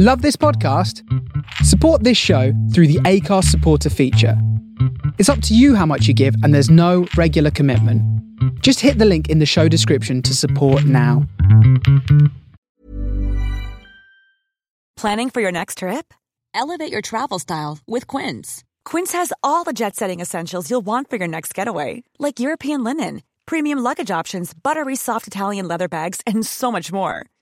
Love this podcast? Support this show through the Acast supporter feature. It's up to you how much you give, and there's no regular commitment. Just hit the link in the show description to support now. Planning for your next trip? Elevate your travel style with Quince. Quince has all the jet setting essentials you'll want for your next getaway, like European linen, premium luggage options, buttery soft Italian leather bags, and so much more.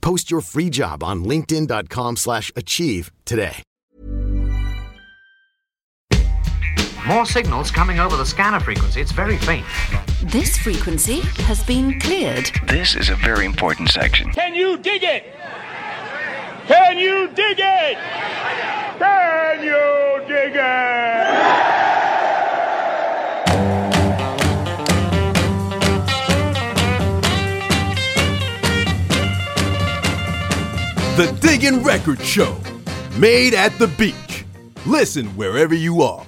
Post your free job on linkedin.com/achieve slash achieve today. More signals coming over the scanner frequency. It's very faint. This frequency has been cleared. This is a very important section. Can you dig it? Can you dig it? Can you dig it? The Diggin' Record Show, made at the beach. Listen wherever you are.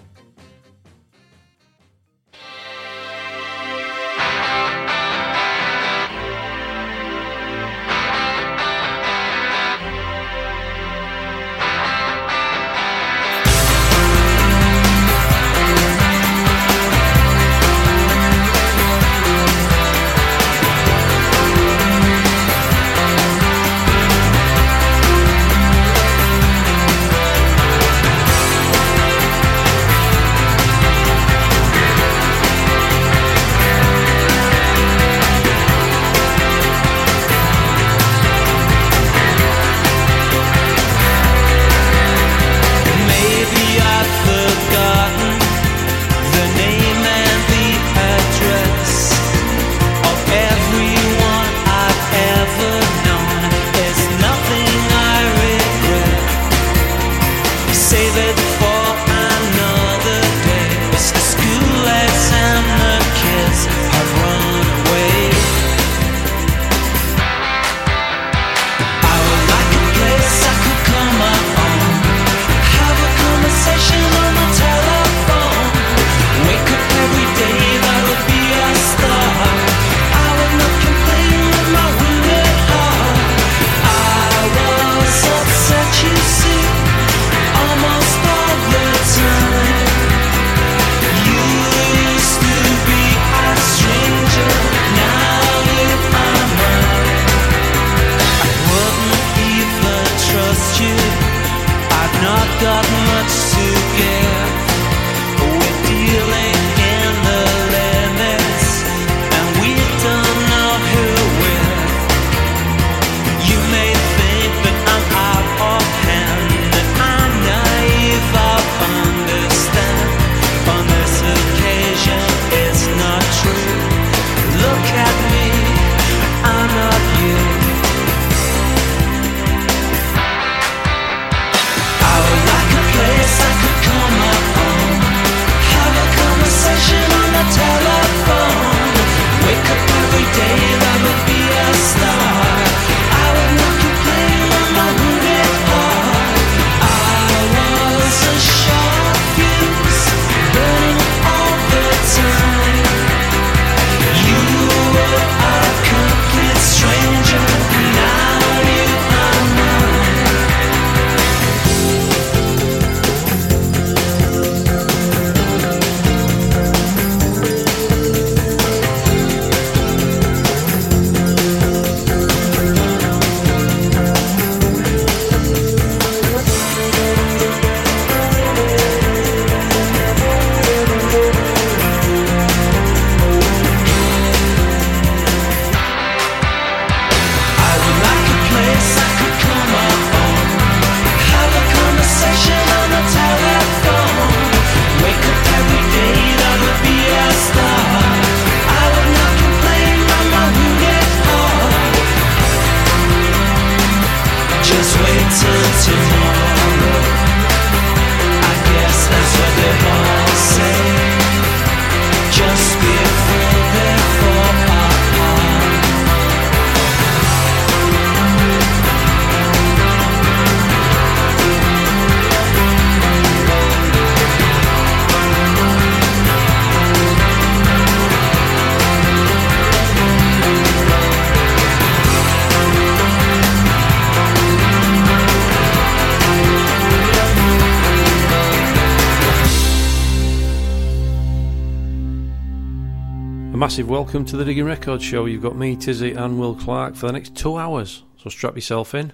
Massive welcome to the Digging Records Show. You've got me, Tizzy, and Will Clarke for the next two hours. So strap yourself in.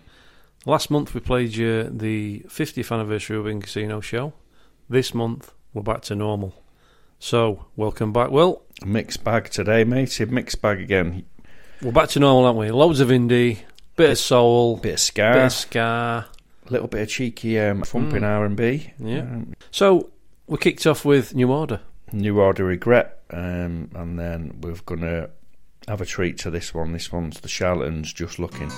Last month we played you the 50th anniversary of Wigan Casino show. This month we're back to normal. So welcome back, Will. Mixed bag today, mate. Mixed bag again. We're back to normal, aren't we? Loads of indie, bit of soul, Bit of ska, bit of ska. little bit of cheeky um, thumping R and B. Yeah. Um, So we kicked off with New Order. New Order Regret, um, and then we're gonna have a treat to this one. This one's the Charlatans Just Looking.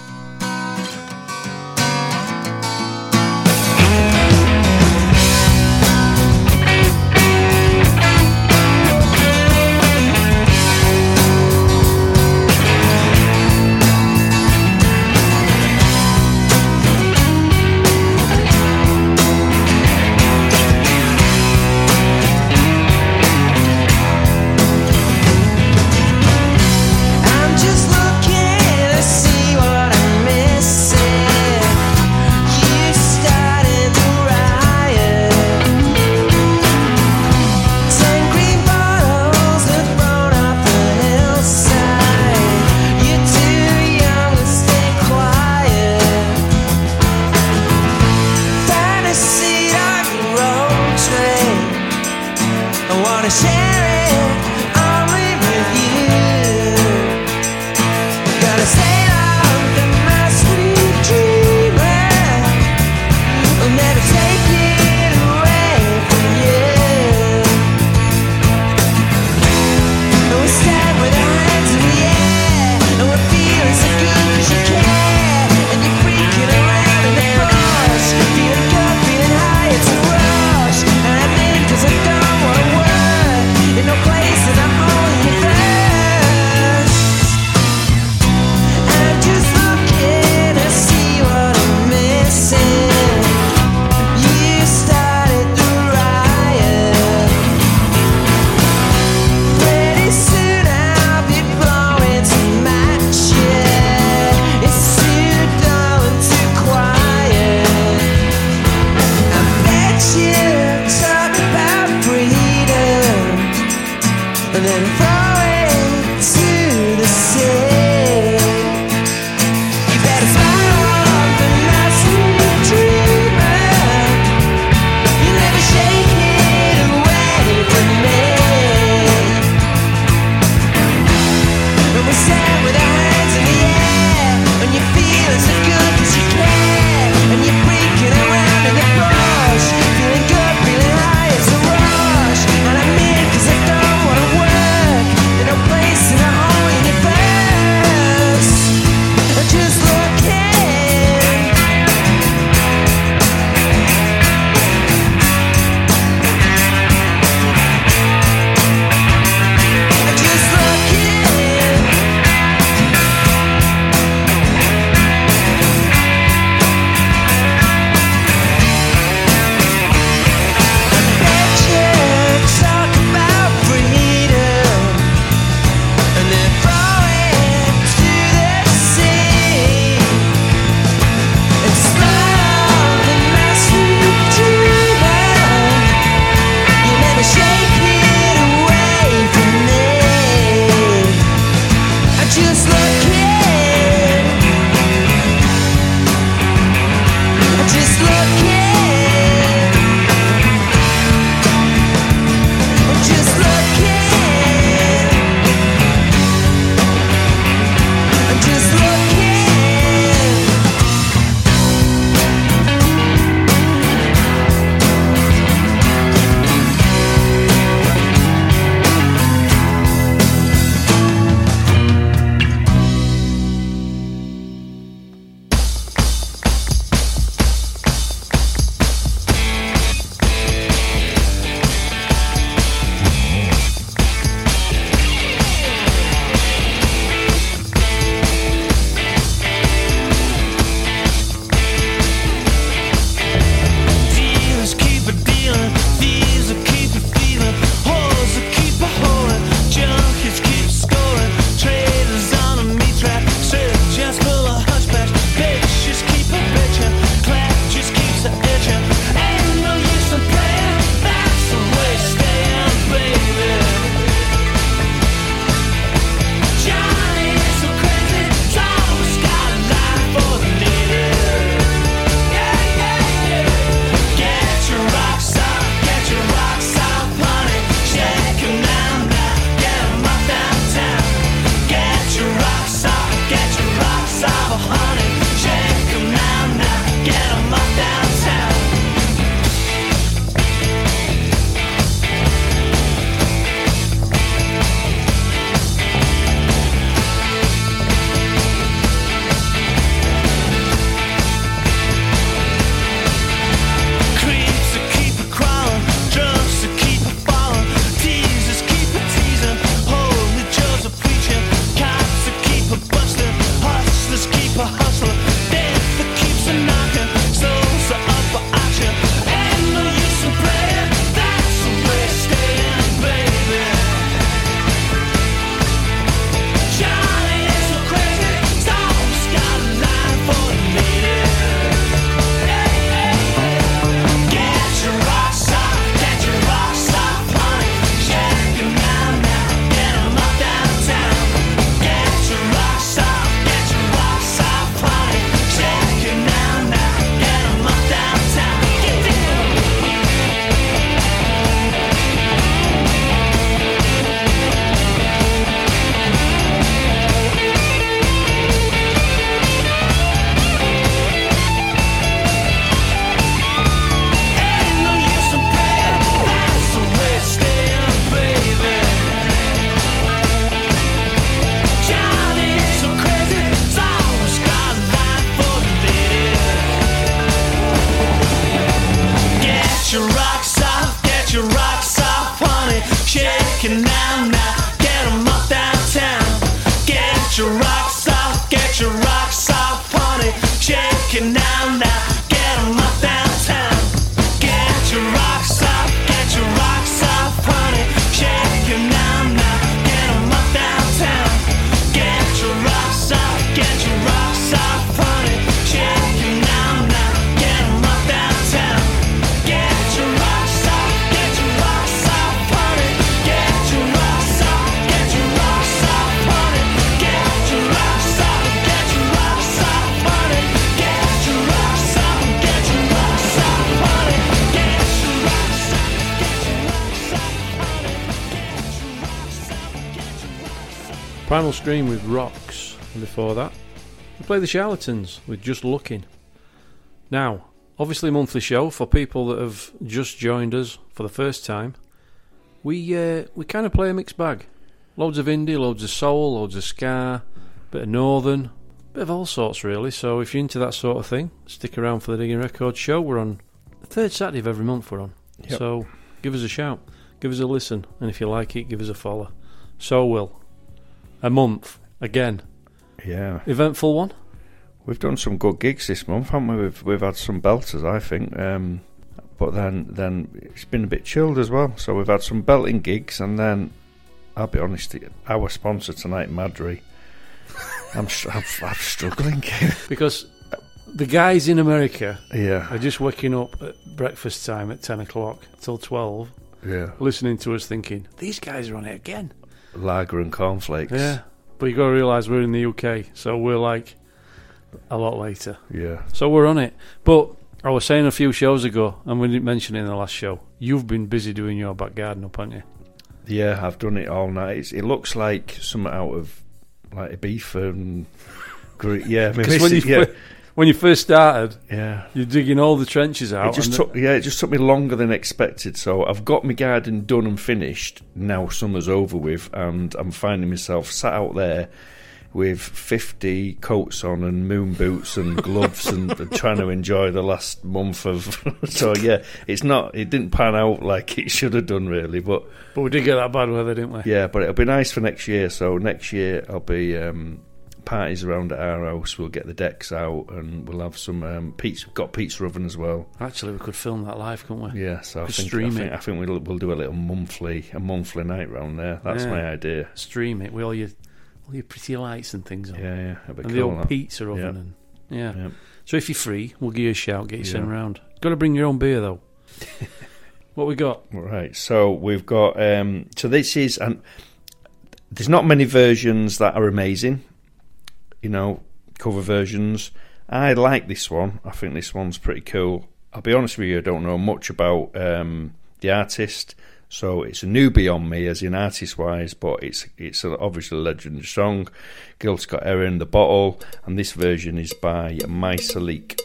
Primal Scream with Rocks, and before that, we play the Charlatans with Just Looking. Now, obviously, monthly show for people that have just joined us for the first time. We uh, we kind of play a mixed bag. Loads of indie, loads of soul, loads of ska, bit of northern, bit of all sorts really. So if you're into that sort of thing, stick around for the Digging Records show. We're on the third Saturday of every month. We're on, Yep. so give us a shout, give us a listen, and if you like it, give us a follow. So will a month again. Yeah. Eventful one. We've done some good gigs this month, haven't we? We've we've had some belters, I think. Um, but then then it's been a bit chilled as well. So we've had some belting gigs, and then I'll be honest, our sponsor tonight, Madry. I'm I'm, I'm struggling. because the guys in America Yeah. are just waking up at breakfast time at 10 o'clock till 12, Yeah. listening to us thinking, these guys are on it again. Lager and cornflakes. Yeah. But you got to realise we're in the UK, so we're like a lot later. Yeah. So we're on it. But I was saying a few shows ago, and we didn't mention it in the last show, you've been busy doing your back garden up, haven't you? Yeah, I've done it all night. It's, it looks like something out of like a beef and yeah. Because when, you yeah, when you first started, yeah. you're digging all the trenches out. It just took yeah, it just took me longer than expected. So I've got my garden done and finished. Now summer's over with, and I'm finding myself sat out there with 50 coats on and moon boots and gloves and trying to enjoy the last month of. so yeah, it's not. It didn't pan out like it should have done really, but But we did get that bad weather, didn't we? yeah, but it'll be nice for next year. So next year I'll be. Um, Parties around at our house. We'll get the decks out and we'll have some um, pizza. We've got pizza oven as well. Actually, we could film that live, couldn't we? Yeah, so I think, I stream think, it. I think we'll, we'll do a little monthly a monthly night round there. That's Yeah. my idea. Stream it with all your, all your pretty lights and things on. Yeah, yeah, and the old that. pizza oven. Yeah. And, yeah. Yeah. So if you're free, we'll give you a shout, get you sent around. Got to bring your own beer, though. what we got? Right, so we've got um, so this is and there's not many versions that are amazing, you know, cover versions. I like this one. I think this one's pretty cool. I'll be honest with you, I don't know much about um, the artist, so it's a newbie on me as in artist wise, but it's it's obviously a legendary song. Gil Scott-Heron, The Bottle, and this version is by My Salik.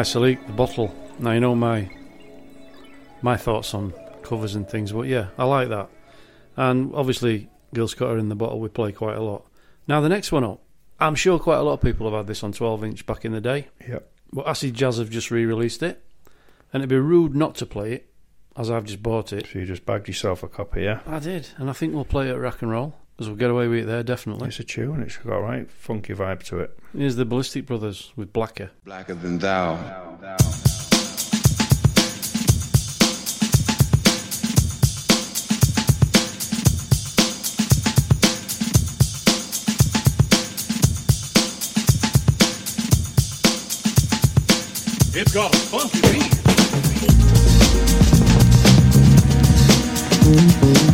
My Salik, the bottle. Now you know my my thoughts on covers and things, but yeah, I like that. And obviously, Gil Scott-Heron the bottle we play quite a lot. Now the next one up, I'm sure quite a lot of people have had this on 12 inch back in the day. Yep. But Acid Jazz have just re-released it, and it'd be rude not to play it, as I've just bought it. So you just bagged yourself a copy, yeah? I did, and I think we'll play it at Rock and Roll, as we'll get away with it there, definitely. It's a tune. It's got a right funky vibe to it. Here's the Ballistic Brothers with Blacker. Blacker than thou. It's got a funky beat.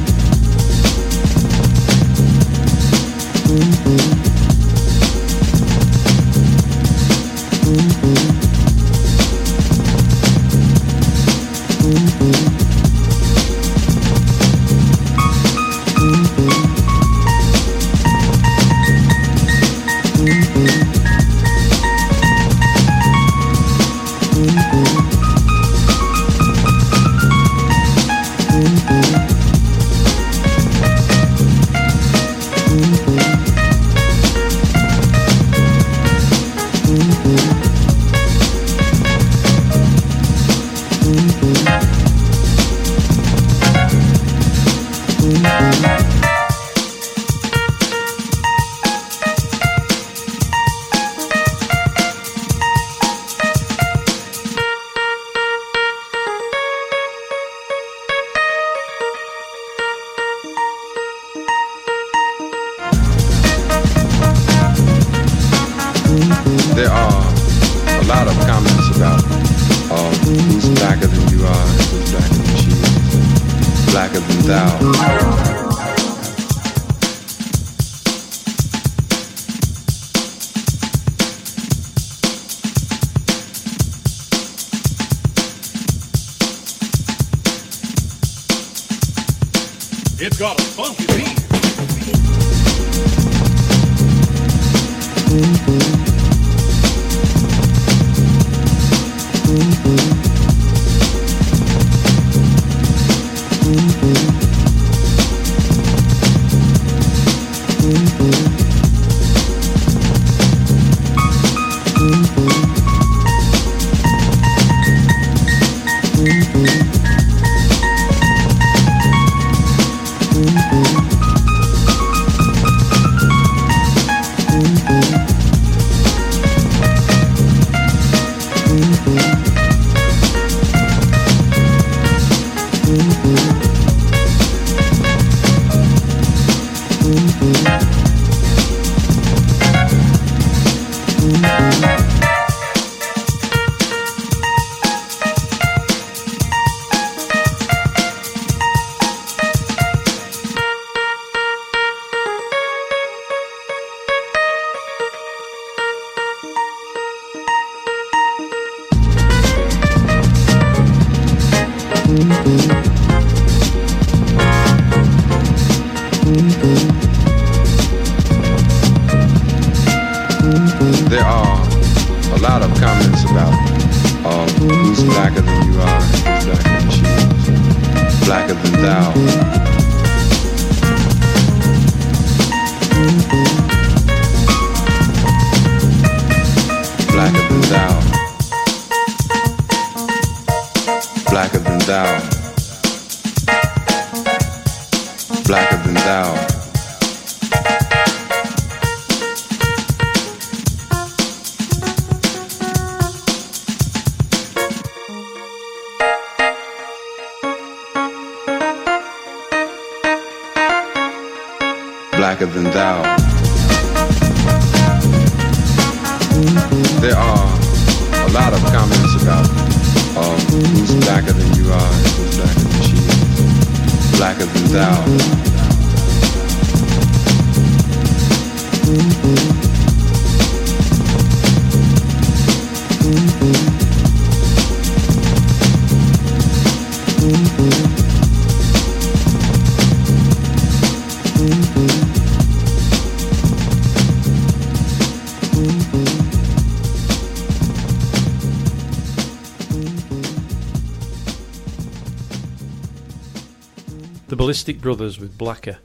Ballistic Brothers with Blacker.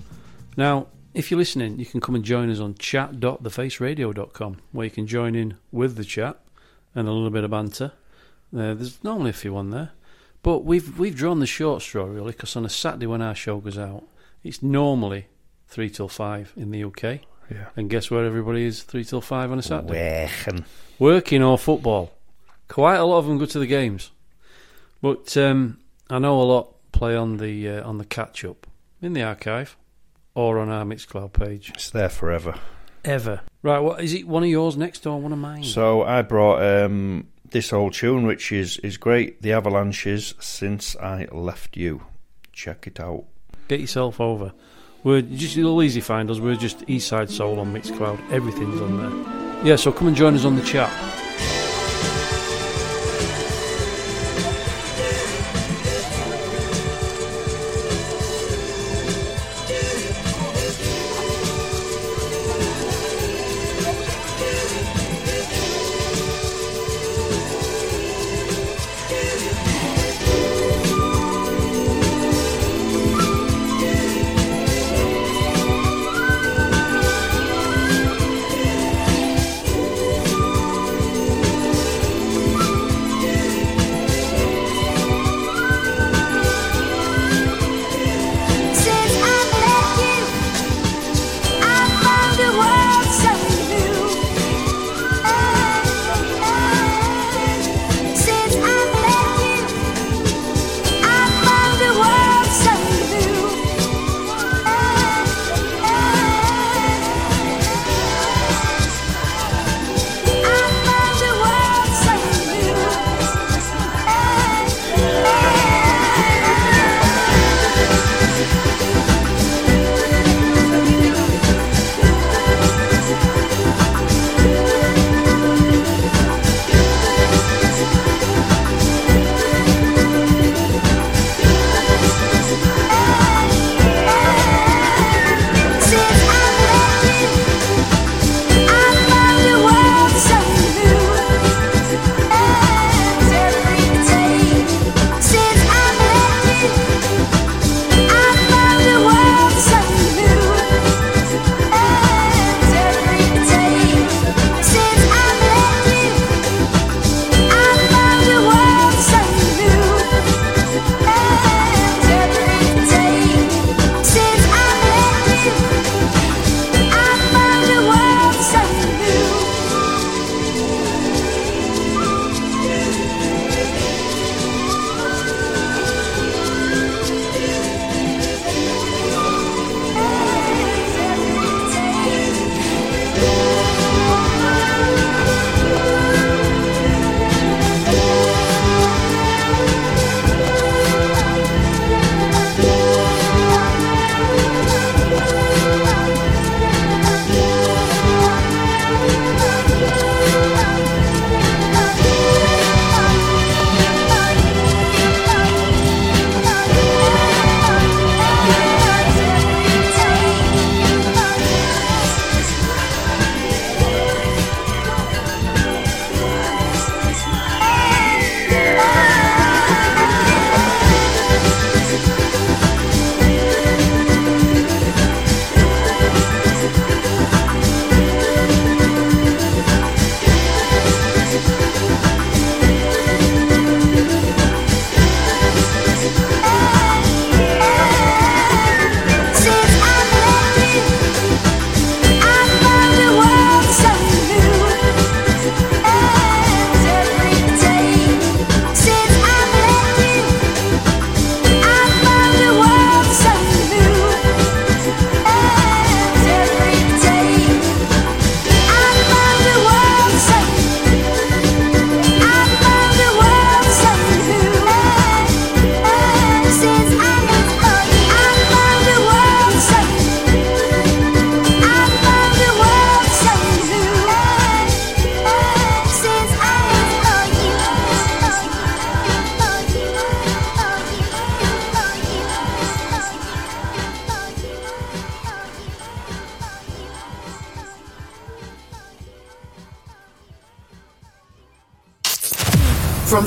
Now, if you're listening, you can come and join us on chat.thefaceradio.com, where you can join in with the chat and a little bit of banter. Uh, there's normally a few on there, but we've we've drawn the short straw really, because on a Saturday when our show goes out, it's normally three till five in the UK. Yeah. And guess where everybody is three till five on a Saturday? Working. Working or football. Quite a lot of them go to the games, but um, I know a lot play on the uh, on the catch up in the archive or on our Mixcloud page. It's there forever. Ever right? What is it? One of yours next door or one of mine? So I brought um, this old tune, which is is great. The Avalanches, since I left you. Check it out. Get yourself over. We're just you'll easy find us. We're just Eastside Soul on Mixcloud. Everything's on there. Yeah, so come and join us on the chat.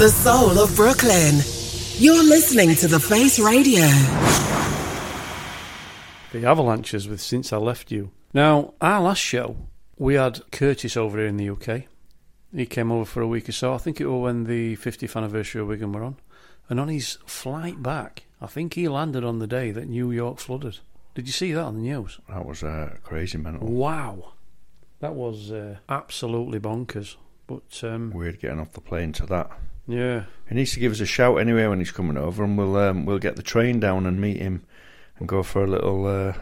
The soul of Brooklyn, you're listening to The Face Radio. The avalanches with Since I Left You. Now, our last show, we had Curtis over here in the UK. He came over for a week or so. I think it was when the 50th anniversary of Wigan were on. And on his flight back, I think he landed on the day that New York flooded. Did you see that on the news? That was uh, crazy mental. Wow. That was uh, absolutely bonkers. But, um, Weird getting off the plane to that. Yeah. He needs to give us a shout anyway when he's coming over, and we'll um, we'll get the train down and meet him, and go for a little uh,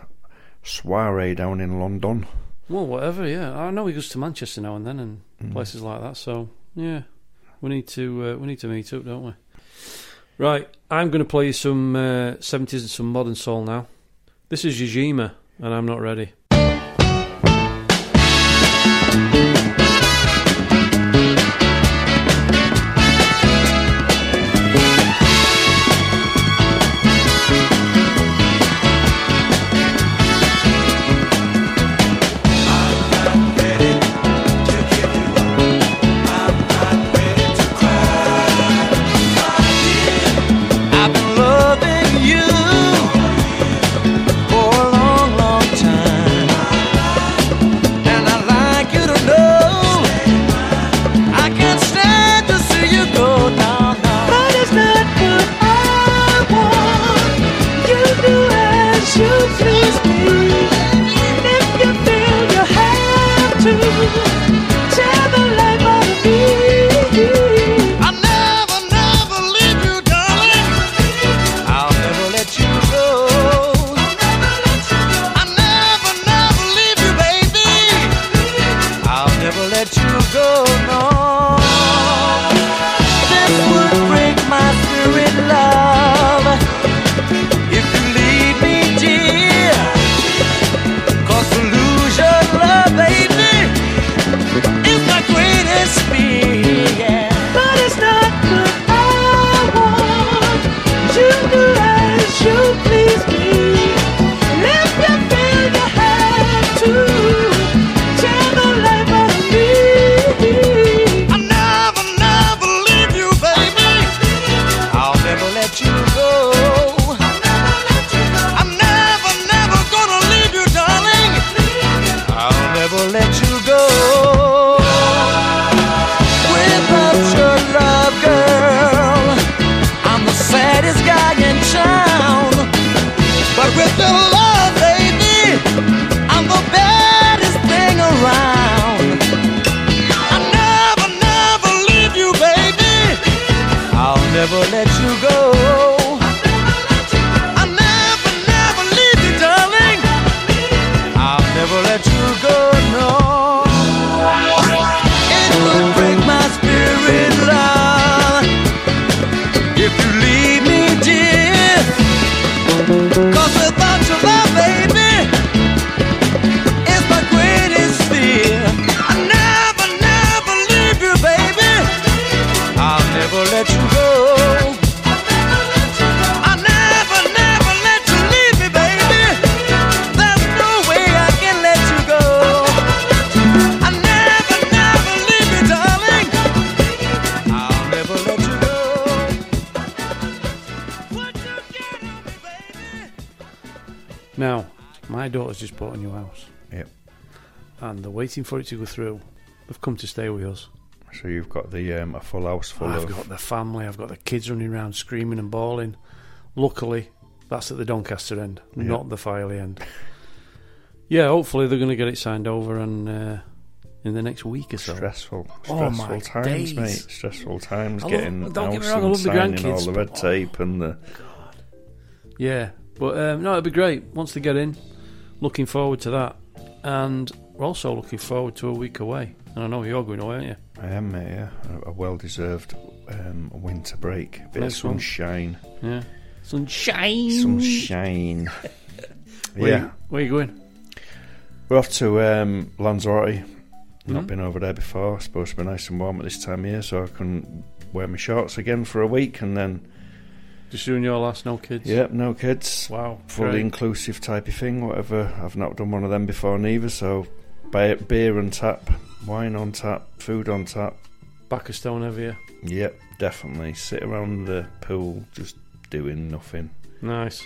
soiree down in London. Well, whatever, yeah. I know he goes to Manchester now and then and Mm. places like that. So yeah, we need to uh, we need to meet up, don't we? Right, I'm going to play you some uh, 70s and some modern soul now. This is Yajima, and I'm not ready. Bought a new house. Yep. And they're waiting for it to go through. They've come to stay with us. So you've got the um, a full house full I've of. got the family, I've got the kids running around screaming and bawling. Luckily, that's at the Doncaster end, Yeah. not the Filey end. Yeah, hopefully they're going to get it signed over and uh, in the next week or so. Stressful, Oh stressful my times, days. mate. Stressful times I love- getting don't get me wrong, I love the grandkids, all the red tape and the. Yeah, but um, no, it'll be great once they get in. Looking forward to that, and we're also looking forward to a week away. And I know you're going away, aren't you? I am, mate. Yeah, a, a well-deserved um, winter break. Bit Nice of one. sunshine. Yeah, sunshine. Sunshine. Where yeah, you- where you going? We're off to um, Lanzarote. Not Mhm. been over there before. Supposed to be nice and warm at this time of year, so I can wear my shorts again for a week, and then Just doing your last, no kids. Yep, no kids. Wow, Fully great. inclusive type of thing, whatever. I've not done one of them before neither, so beer, beer on tap, wine on tap, food on tap. Back a stone year. Yep, definitely. Sit around the pool just doing nothing. Nice.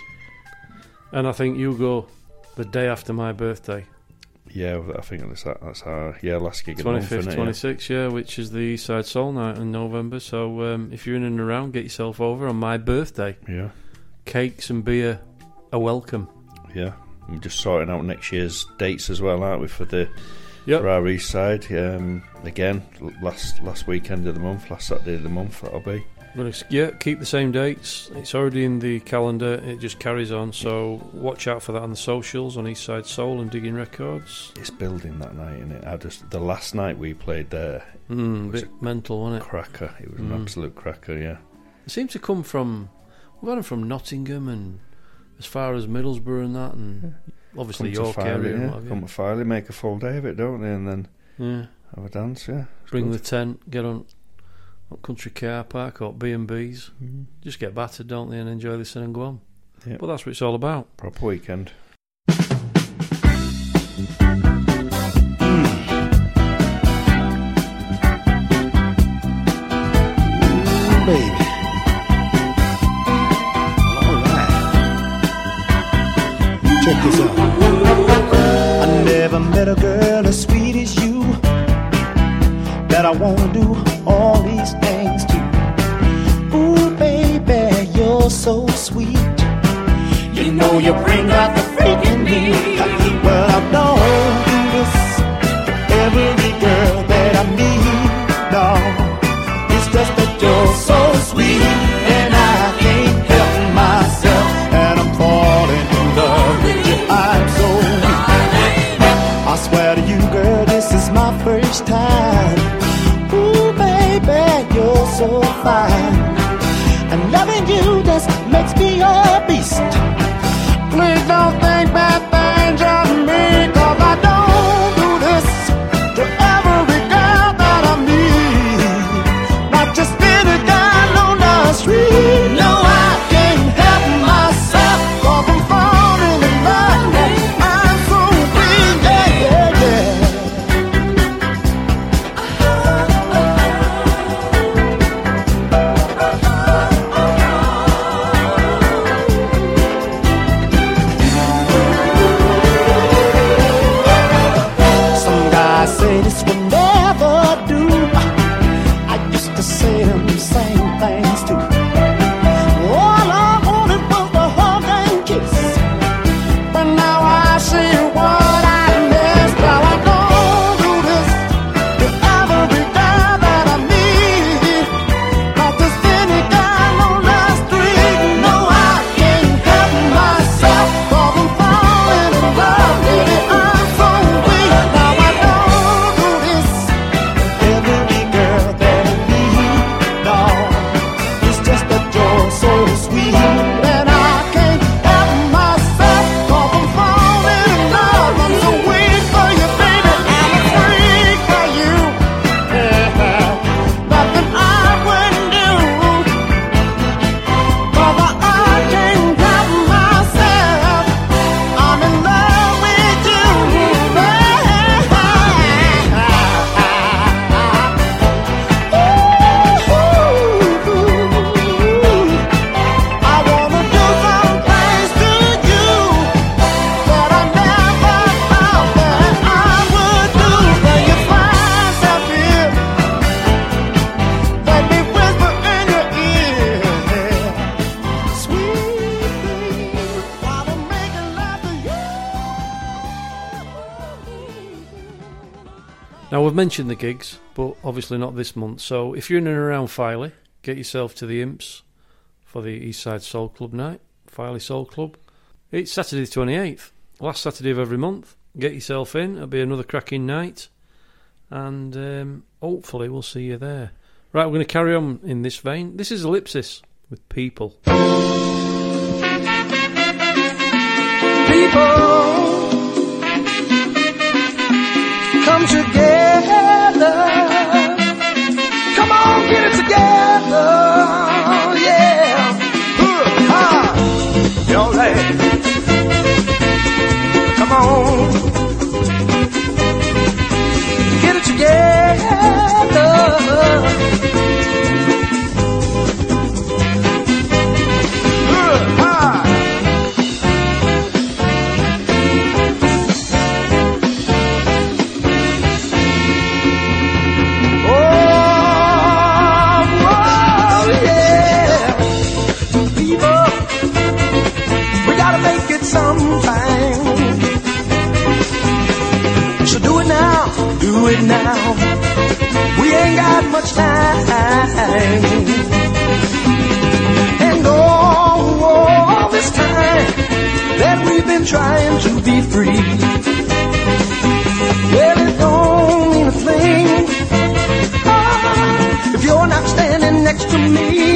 And I think you go the day after my birthday. Yeah, I think that's that's our yeah last gig month, 25th, isn't it? Yeah. 26th, yeah, which is the East Side Soul Night in November. So um, if you're in and around, get yourself over on my birthday. Yeah. Cakes and beer a welcome. Yeah, we're just sorting out next year's dates as well, aren't we? For the Yep. for our east side. Um, again, last last weekend of the month, last Saturday of the month, that'll be. But it's, yeah, keep the same dates. It's already in the calendar. It just carries on. So watch out for that on the socials on Eastside Soul and Diggin Records. It's building that night, and it? I just the last night we played there. Mm, was bit mental, wasn't it? Cracker. It was an Mm. absolute cracker. Yeah. It seems to come from we've had them from Nottingham and as far as Middlesbrough and that, and obviously come to York Filey, area. yeah. Come to Filey, make a full day of it, don't they? And then Yeah. have a dance. Yeah. It's Bring good. the tent, get on on country car park or B and B's. Mm-hmm. Just get battered, don't they, and enjoy this and go on. Yeah. But that's what it's all about. proper weekend. baby. Alright. Check this out. I never met a girl as sweet as you that I wanna do all these things to. Ooh, baby, you're so sweet. You know you bring out the freak in me. Well, I don't do this every girl that I meet. No. It's just that you're so sweet fine. And loving you just makes me a beast. Please don't mentioned the gigs, but obviously not this month. So if you're in and around Filey, get yourself to the Imps for the East Side Soul Club night, Filey Soul Club. It's Saturday the 28th, last Saturday of every month. Get yourself in. It'll be another cracking night, and um, hopefully we'll see you there. Right, we're going to carry on in this vein. This is Ellipsis with People. People come together. Come on, get it together. Yeah. Huh, ha. Y'all right. Come on. Get it together. It now. We ain't got much time. And all, all this time that we've been trying to be free. Well, it don't mean a thing ah, if you're not standing next to me.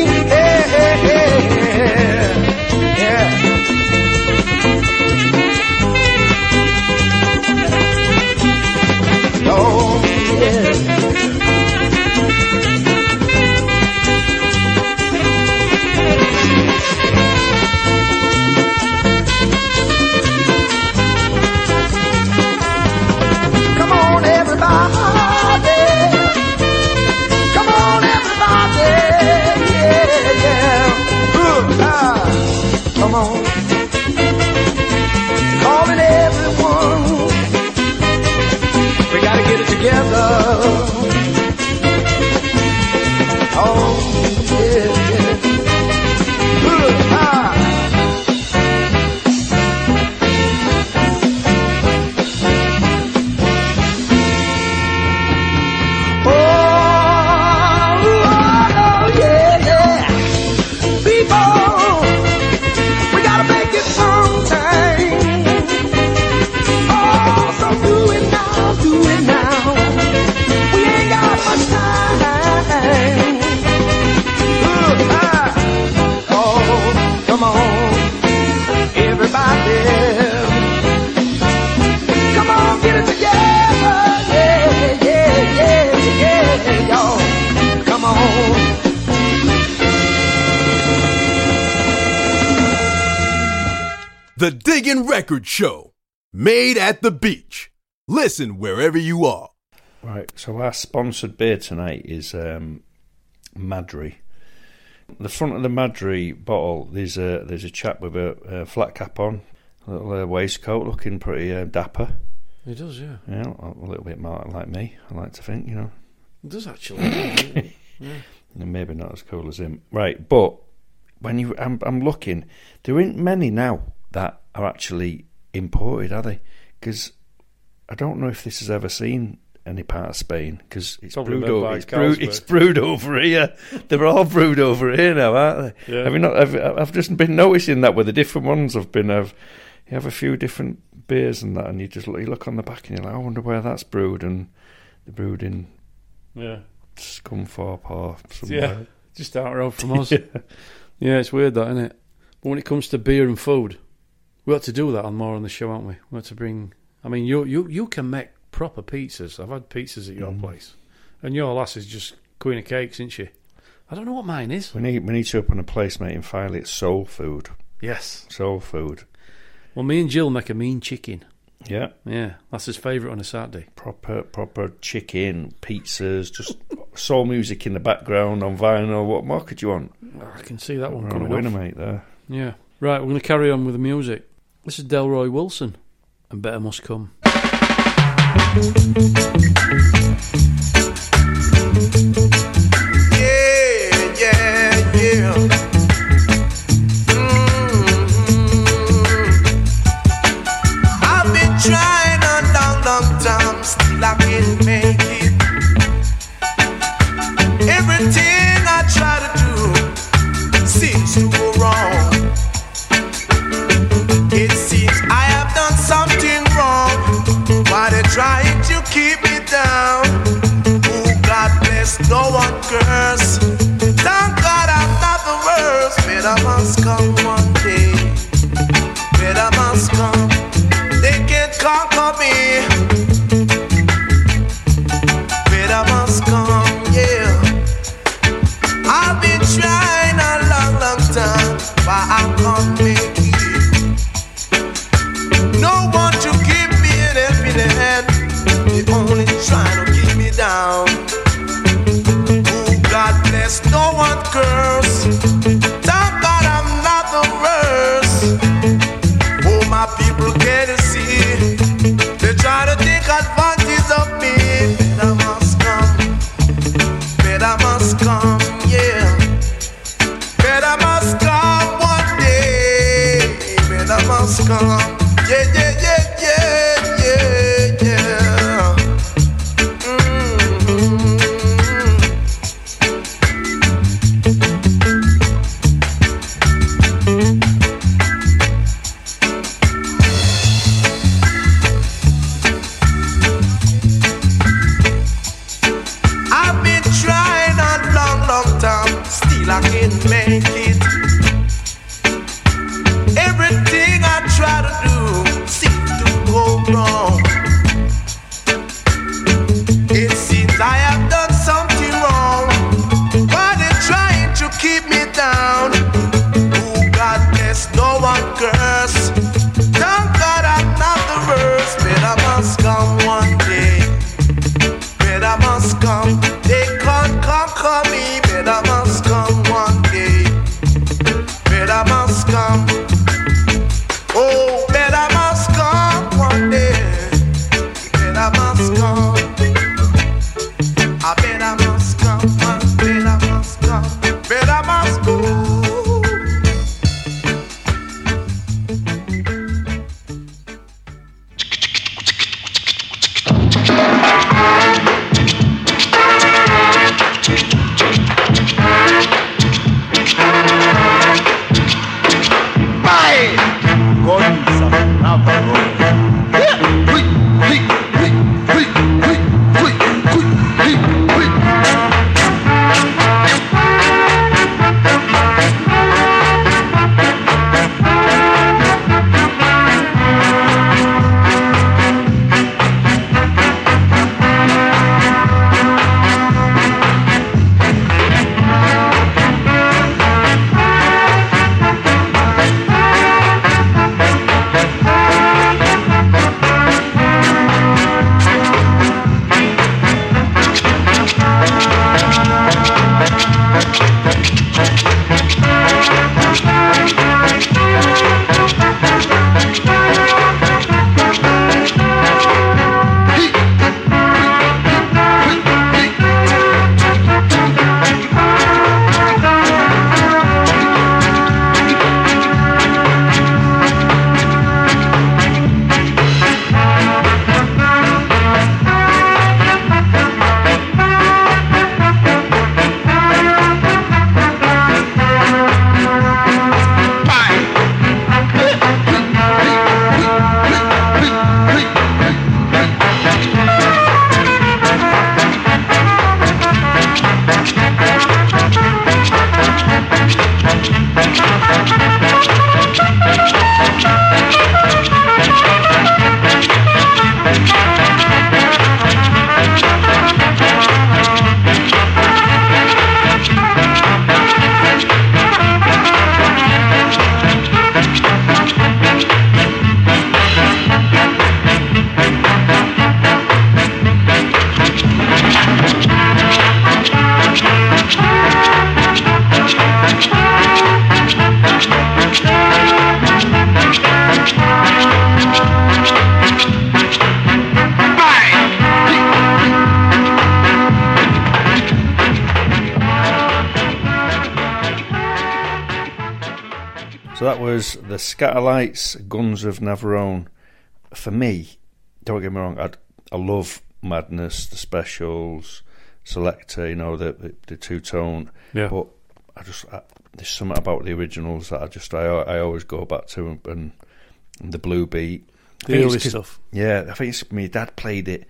Listen wherever you are. Right, so our sponsored beer tonight is um, Madri. The front of the Madri bottle, there's a there's a chap with a, a flat cap on, a little uh, waistcoat, looking pretty uh, dapper. He does, yeah. Yeah, a a little bit more like me. I like to think, you know. He does actually. yeah. And maybe not as cool as him. Right, but when you, I'm, I'm looking, there ain't many now that are actually imported, are they? Because I don't know if this has ever seen any part of Spain because it's brewed over. It's brewed, it's brewed over here. They're all brewed over here now, aren't they? Yeah. Have you not? I've, I've just been noticing that with the different ones. I've been. I've, you have a few different beers and that, and you just look, you look on the back and you're like, I wonder where that's brewed, and they're brewed in Yeah. Scunthorpe or somewhere. Yeah. Just out the road from us. Yeah. yeah. it's weird that, isn't it? But when it comes to beer and food, we ought to do that on more on the show, aren't we? We ought to bring. I mean, you you you can make proper pizzas. I've had pizzas at your Mm. place, and your lass is just queen of cakes, isn't she? I don't know what mine is. We need we need to open a place, mate, and Filey. It's soul food. Yes. Soul food. Well, me and Jill make a mean chicken. Yeah. Yeah, that's his favourite on a Saturday. Proper proper chicken, pizzas, just soul music in the background on vinyl. What more could you want? I can see that one We're on a winner, up. mate, there. Yeah. Right, we're going to carry on with the music. This is Delroy Wilson, and Better Must Come. Trying to keep me down? Oh, God bless, no one curse. Thank God I'm not the worst. Better must come one day. Better must come. They can't conquer me. Skatalites, Guns of Navarone. For me, don't get me wrong, I'd, I love Madness, the specials, Selecter, you know, the the, the two tone. Yeah. But I just I, there's something about the originals that I just I I always go back to and, and the blue beat. The early stuff. Yeah, I think it's my dad played it.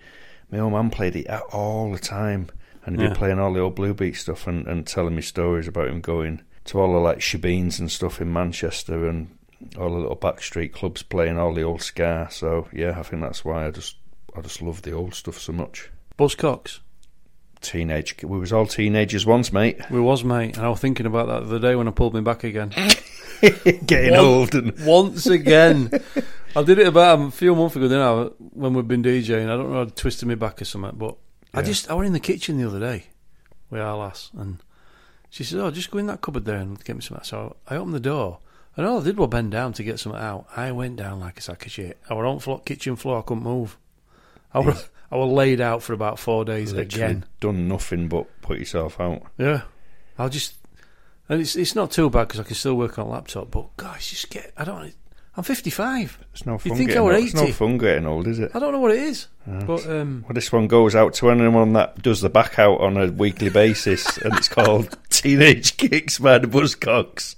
My old man played it all the time, and he'd Yeah. be playing all the old blue beat stuff and, and telling me stories about him going to all the like shebeens and stuff in Manchester and all the little backstreet clubs playing all the old ska. So yeah, I think that's why I just I just love the old stuff so much. Buzzcocks. Teenage, we was all teenagers once, mate. We was, mate, and I was thinking about that the other day when I pulled me back again. Getting Once- old and once again. I did it about a few months ago, didn't I? When we've been DJing, I don't know, I'd twisted me back or something, but I just I were in the kitchen the other day with our lass, and she said, "Oh, just go in that cupboard there and get me something." So I opened the door, and all I did was bend down to get something out. I went down like a sack of shit. I were on flo- kitchen floor, I couldn't move. I were, I were laid out for about four days literally again. done nothing but put yourself out. Yeah, I'll just, and it's it's not too bad because I can still work on a laptop. But gosh, just get I don't. I'm 55. It's no fun. You think I were old. It's no 80? fun getting old, is it? I don't know what it is, Right. but um, Well, this one goes out to anyone that does the back out on a weekly basis, and it's called Teenage Kicks by the Buzzcocks.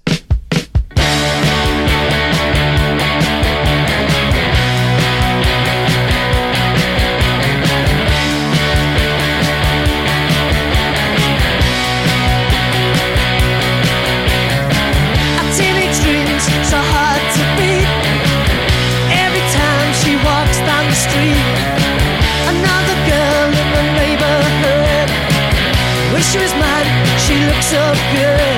So good.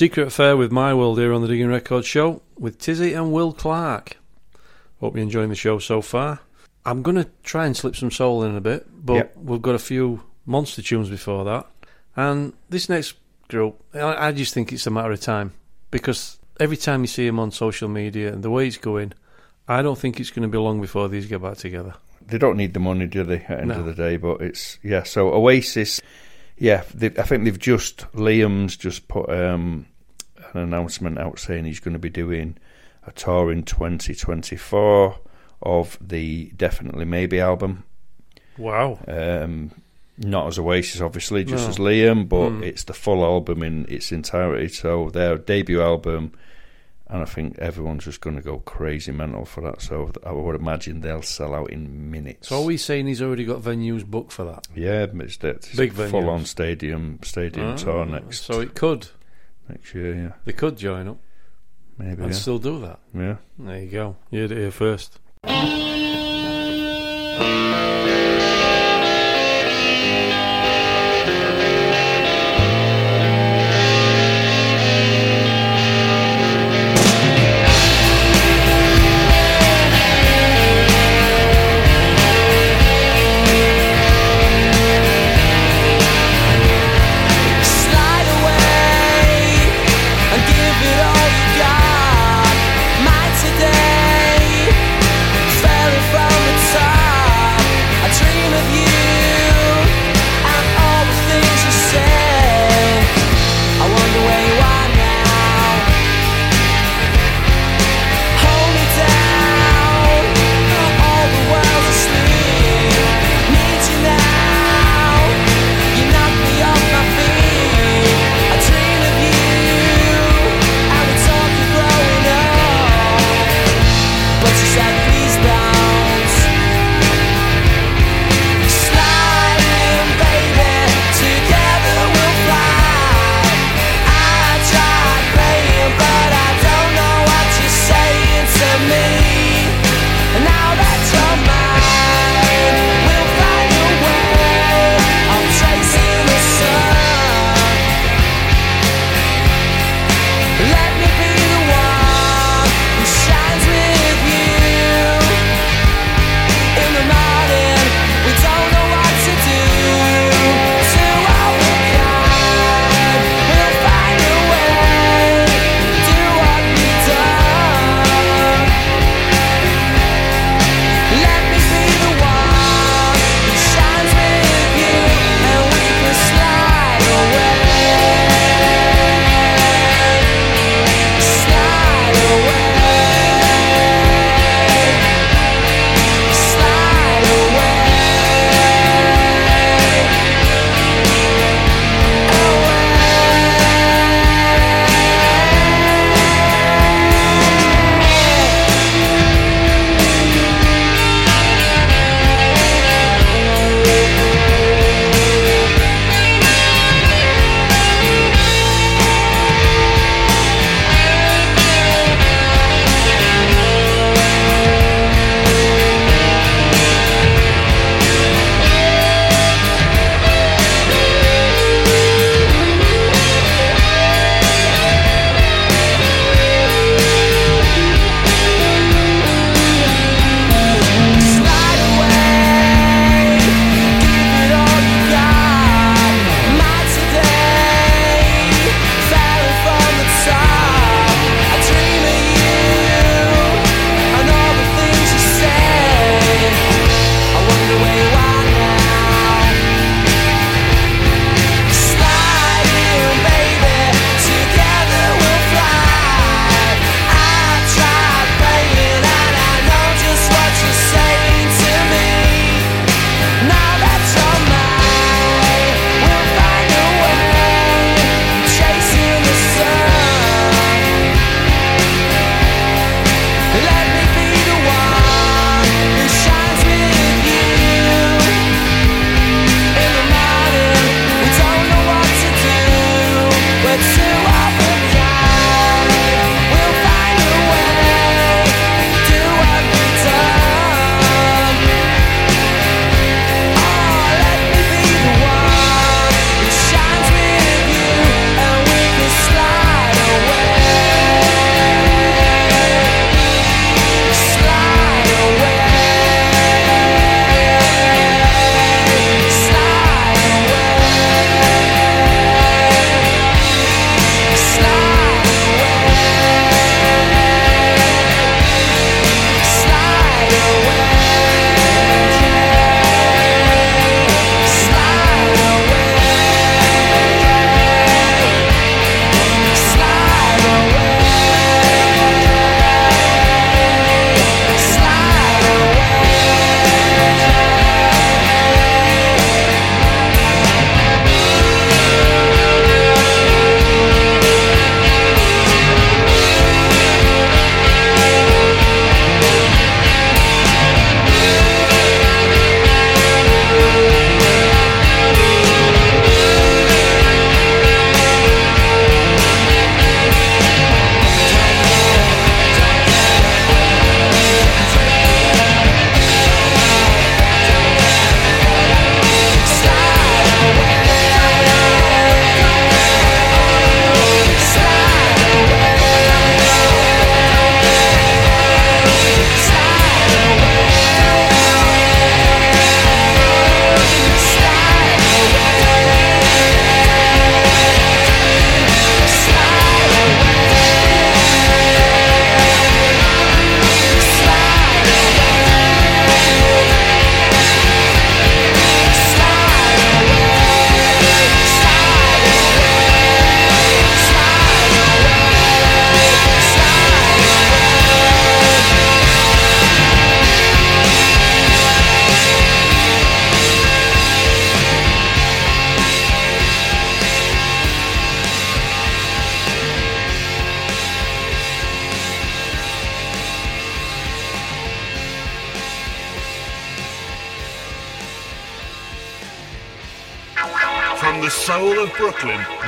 Secret Affair with My World here on the Diggin Record Show with Tizzy and Will Clarke. Hope you're enjoying the show so far. I'm going to try and slip some soul in a bit, but Yep. we've got a few monster tunes before that. And this next group, I, I just think it's a matter of time because every time you see him on social media and the way it's going, I don't think it's going to be long before these get back together. They don't need the money, do they? At the end No. of the day, but it's yeah. So Oasis, yeah. They, I think they've just Liam's just put um, an announcement out saying he's going to be doing a tour in 2024 of the Definitely Maybe album. Wow. Um, not as Oasis, obviously, just No. as Liam, but Mm. it's the full album in its entirety. So their debut album, and I think everyone's just going to go crazy mental for that. So I would imagine they'll sell out in minutes. So are we saying he's already got venues booked for that? Yeah, it's, it's Big full on stadium stadium Ah, tour next So it could. Next year. Yeah, They could join up maybe. and yeah. still do that. yeah. There you go. You heard it here first.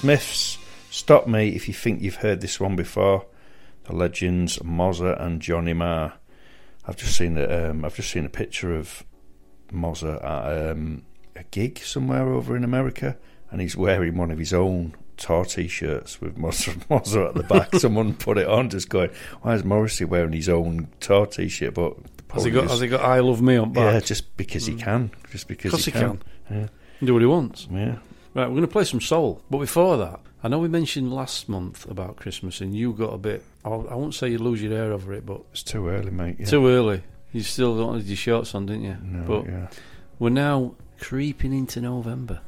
Smiths. Stop me if you think you've heard this one before. The legends Mozza and Johnny Marr. I've just seen a, um, I've just seen a picture of Mozza at um, a gig somewhere over in America, and he's wearing one of his own tour t-shirts with Mozza, Mozza at the back. Someone put it on, just going, "Why is Morrissey wearing his own tour t-shirt?" But Has he got? Has he got "I love me" on back? Yeah, just because he can. Just because he he can. can. Yeah. Do what he wants. Yeah. Right, we're going to play some soul. But before that, I know we mentioned last month about Christmas and you got a bit, I won't say you lose your hair over it, but. It's too early, mate. Yeah. Too early. You still wanted your shorts on, didn't you? No, but yeah. we're now creeping into November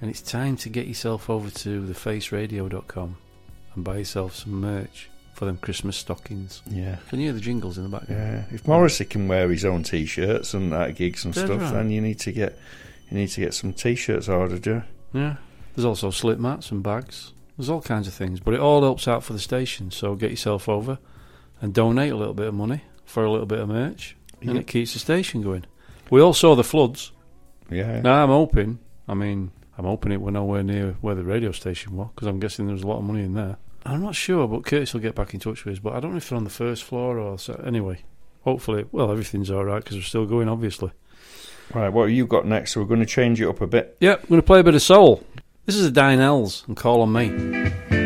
and it's time to get yourself over to thefaceradio.com and buy yourself some merch for them Christmas stockings. Yeah. Can you hear the jingles in the background? Yeah. If Morrissey can wear his own t shirts and that gigs and Dead stuff, right. then you need to get you need to get some t shirts ordered, yeah. Yeah. There's also slip mats and bags. There's all kinds of things, but it all helps out for the station. So get yourself over and donate a little bit of money for a little bit of merch, yeah. and it keeps the station going. We all saw the floods. Yeah. Now I'm hoping. I mean, I'm hoping it were nowhere near where the radio station was because I'm guessing there was a lot of money in there. I'm not sure, but Curtis will get back in touch with us. But I don't know if they're on the first floor or so. Anyway, hopefully, well, everything's all right because we're still going, obviously. Right, what have you got next? So we're going to change it up a bit. Yep, I'm going to play a bit of soul. This is Dynells and Call on Me.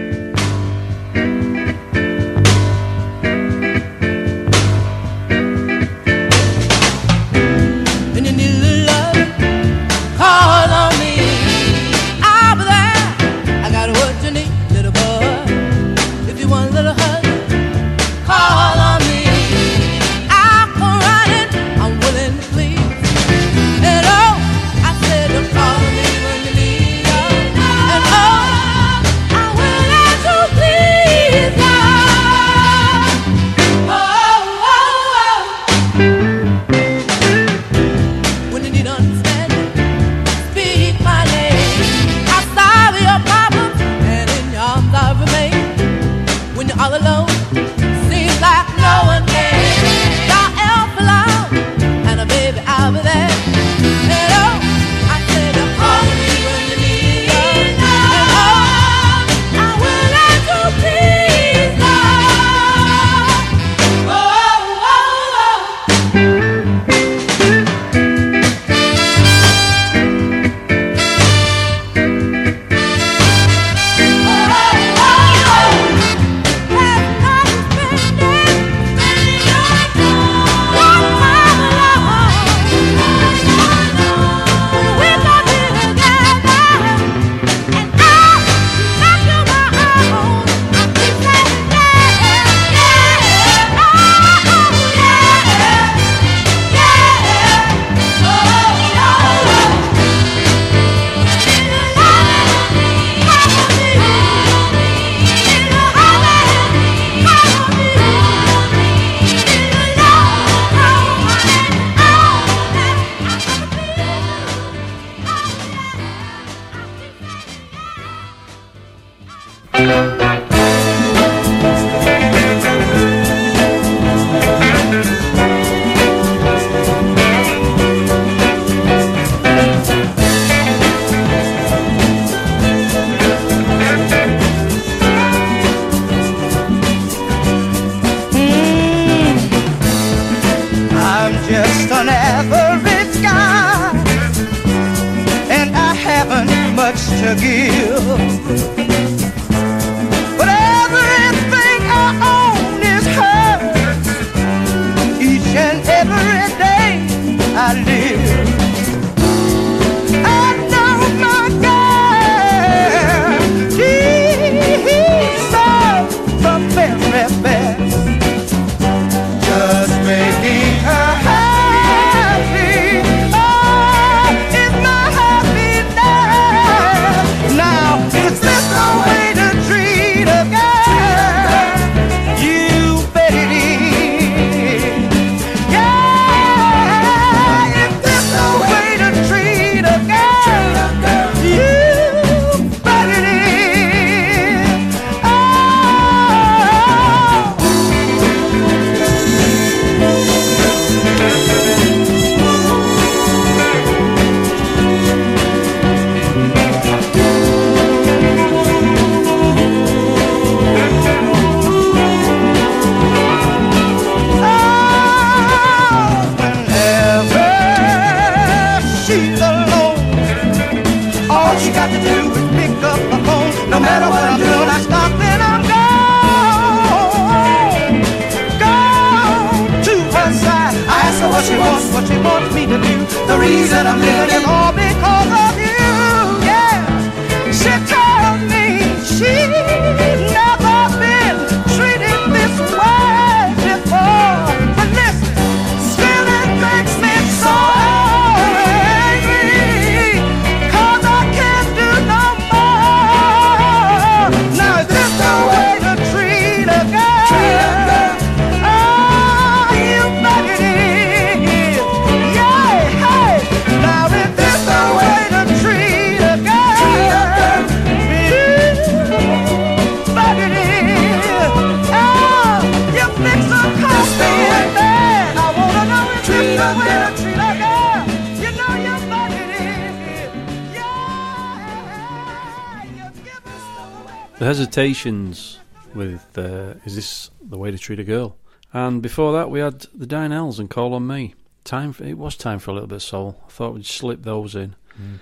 Hesitations with uh, Is This the Way to Treat a Girl? And before that, we had the Dynells and Call on Me. Time for, It was time for a little bit of soul. I thought we'd slip those in. Mm.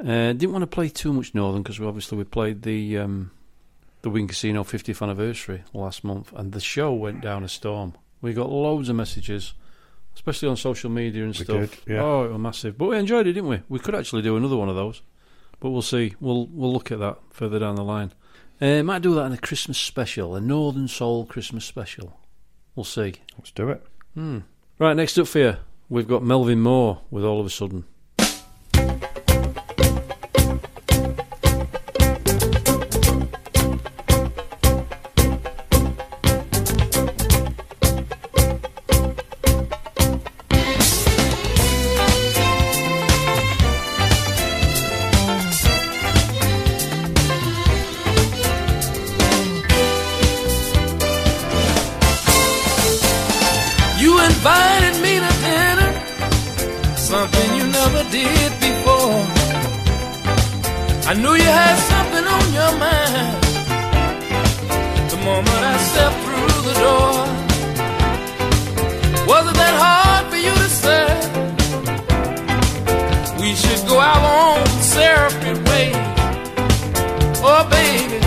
Uh, didn't want to play too much Northern because we obviously we played the um, the Wigan Casino 50th anniversary last month, and the show went down a storm. We got loads of messages, especially on social media and We stuff. did, yeah. Oh, it was massive, but we enjoyed it, didn't we? We could actually do another one of those, but we'll see. We'll we'll look at that further down the line. Uh, might do that in a Christmas special, a Northern Soul Christmas special. We'll see. Let's do it. Hmm. Right, next up for you, we've got Melvin Moore with All of a Sudden. Invited me to dinner, something you never did before. I knew you had something on your mind the moment I stepped through the door. Was it that hard for you to say? We should go our own separate ways. Oh, baby,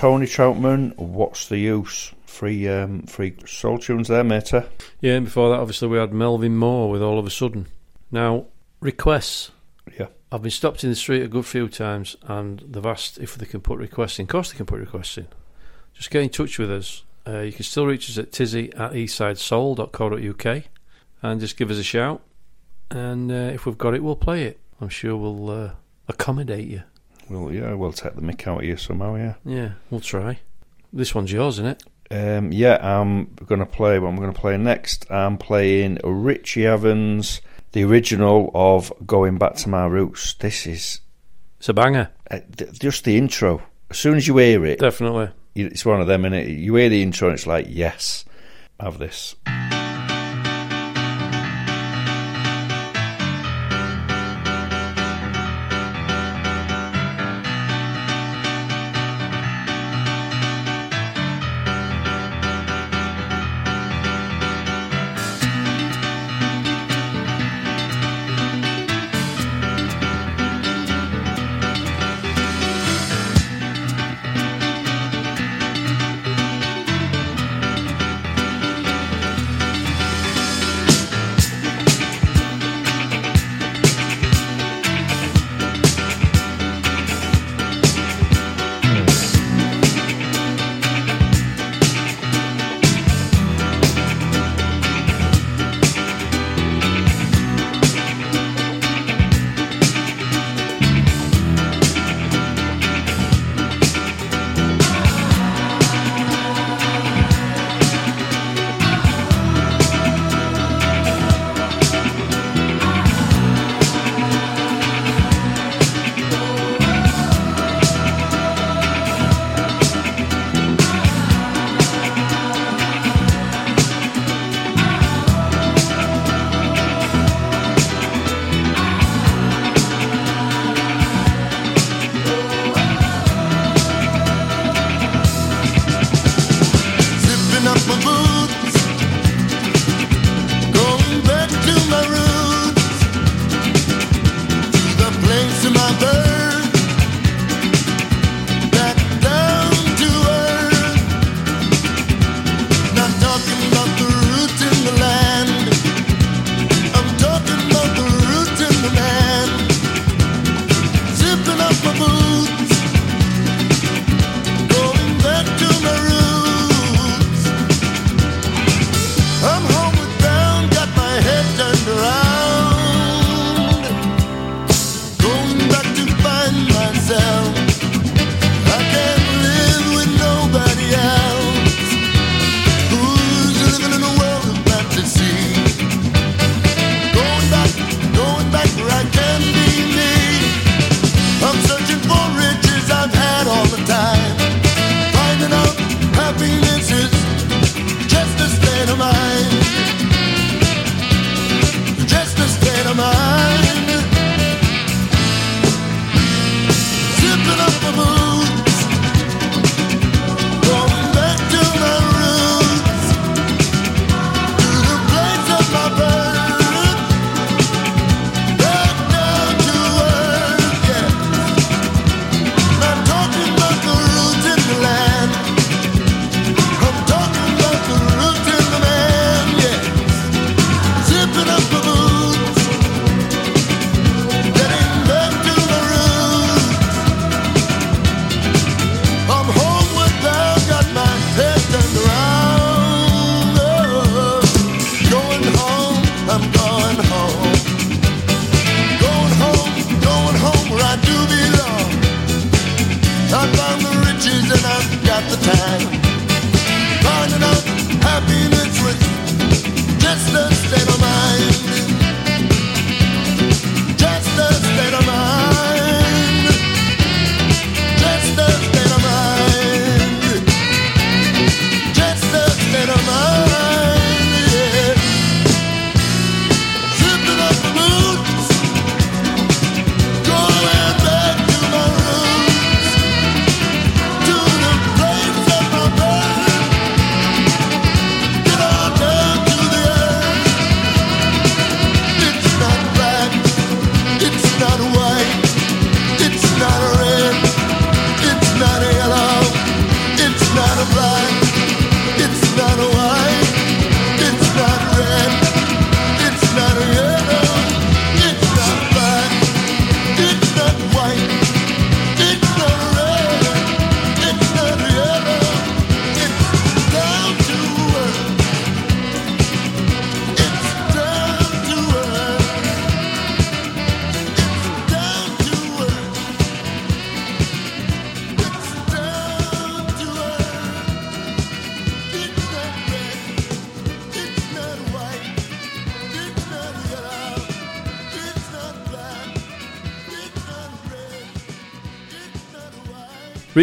Tony Troutman. What's the use? Free, um, free soul tunes there, mate. Yeah, and before that, obviously, we had Melvin Moore with All of a Sudden. Now, requests. Yeah. I've been stopped in the street a good few times and they've asked if they can put requests in. Of course, they can put requests in. Just get in touch with us. Uh, you can still reach us at tizzy at eastsidesoul.co.uk and just give us a shout. And uh, if we've got it, we'll play it. I'm sure we'll uh, accommodate you. Well, yeah, we'll take the mick out of you somehow, yeah. Yeah, we'll try. This one's yours, isn't it? Um, yeah, I'm going to play what I'm going to play next. I'm playing Richie Havens, the original of Going Back to My Roots. This is. It's a banger. Uh, th- just the intro. As soon as you hear it. Definitely. It's one of them, and You hear the intro and it's like, yes, have this.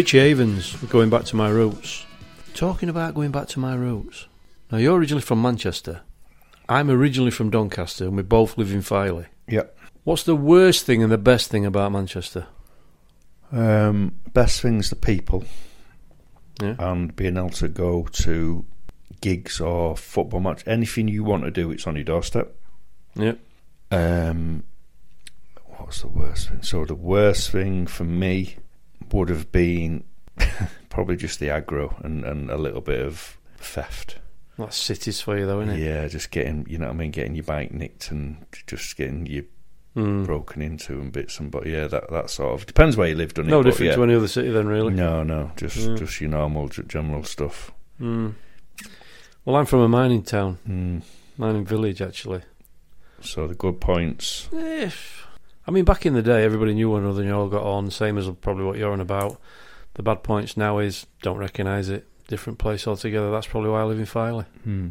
Richie Havens, going back to my roots. Talking about going back to my roots. Now, you're originally from Manchester. I'm originally from Doncaster, and we both live in Filey. Yep. What's the worst thing and the best thing about Manchester? Um, best thing's the people. Yeah. And being able to go to gigs or football match, anything you want to do, it's on your doorstep. Yep. Um, what's the worst thing? So the worst thing for me would have been probably just the aggro and, and a little bit of theft. That's cities for you, though, isn't it? Yeah, just getting you know what I mean, getting your bike nicked and just getting you Mm. broken into and bits and but yeah, that that sort of depends where you live, doesn't No it? But different yeah. to any other city, then, really. No, no, just Yeah. just your normal general stuff. Mm. Well, I'm from a mining town, Mm. mining village, actually. So the good points. Eh, I mean, back in the day, everybody knew one another and you all got on, same as probably what you're on about. The bad points now is don't recognise it, different place altogether. That's probably why I live in Filey. Hmm.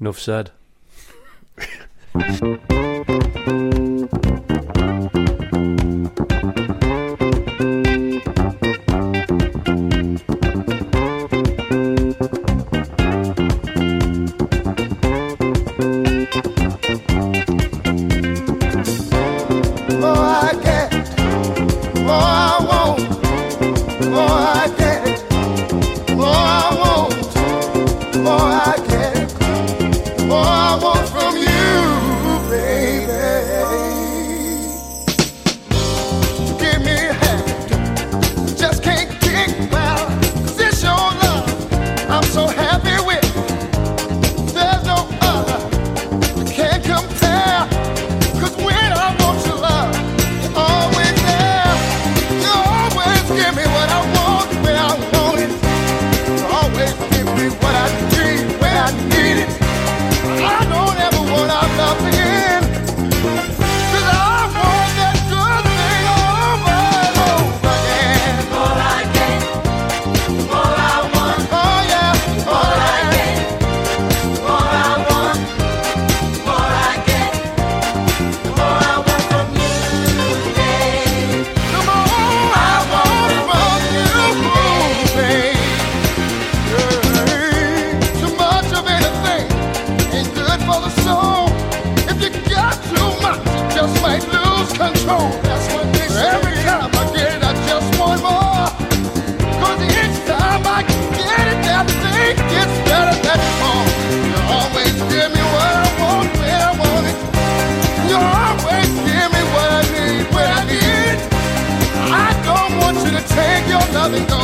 Enough said. take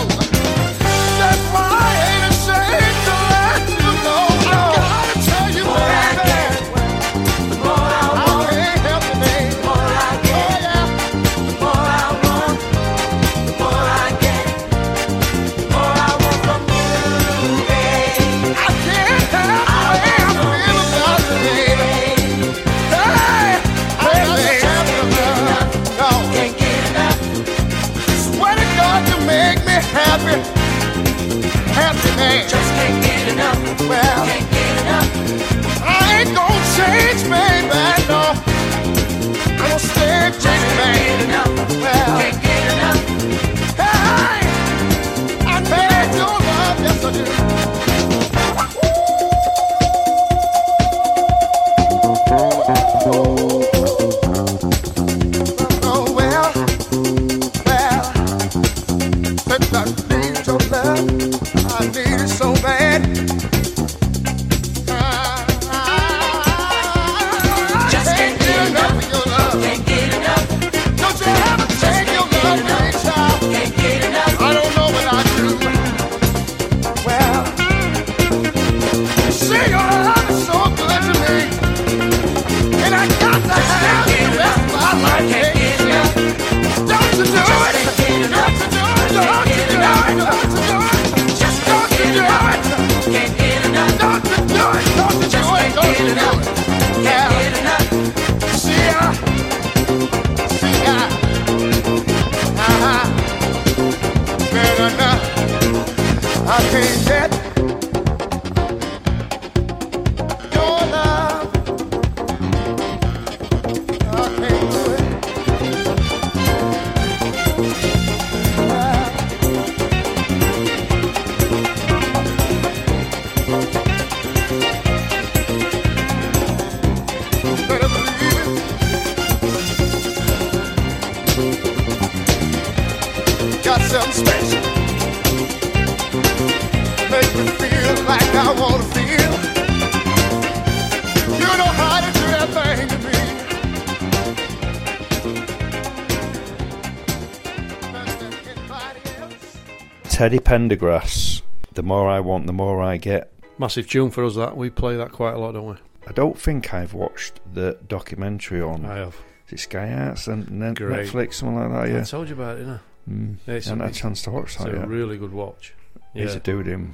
Teddy Pendergrass. The more I want, the more I get. Massive tune for us that. We play that quite a lot, don't we? I don't think I've watched the documentary on. I have. Is it Sky Arts and Great. Netflix, something like that? Yeah. I told you about it, didn't I? Mm. Yeah, it's, I haven't had a chance to watch that It's a yet. really good watch. He's a dude, him.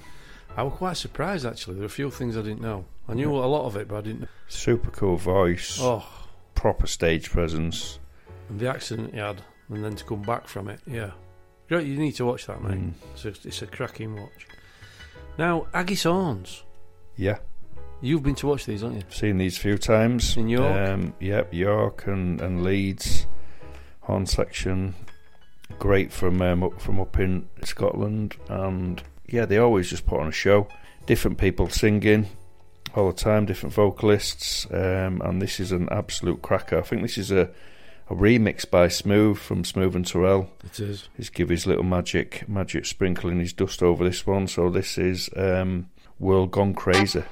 I was quite surprised actually. There were a few things I didn't know. I knew a lot of it, but I didn't. know. Super cool voice. Oh, Proper stage presence. and the accident he had, and then to come back from it, yeah. Great, you need to watch that, mate. Mm. It's, a, it's a cracking watch. Now, Haggis Horns. Yeah. You've been to watch these, haven't you? Seen these a few times. In York? Um, yep, York and, and Leeds. Horn section. Great from um, up from up in Scotland. And yeah, they always just put on a show. Different people singing all the time, different vocalists. Um, and this is an absolute cracker. I think this is a, a remix by Smoove from Smoove and Turrell. It is. He's give his little magic magic sprinkling his dust over this one. So this is um, World Gone Crazy.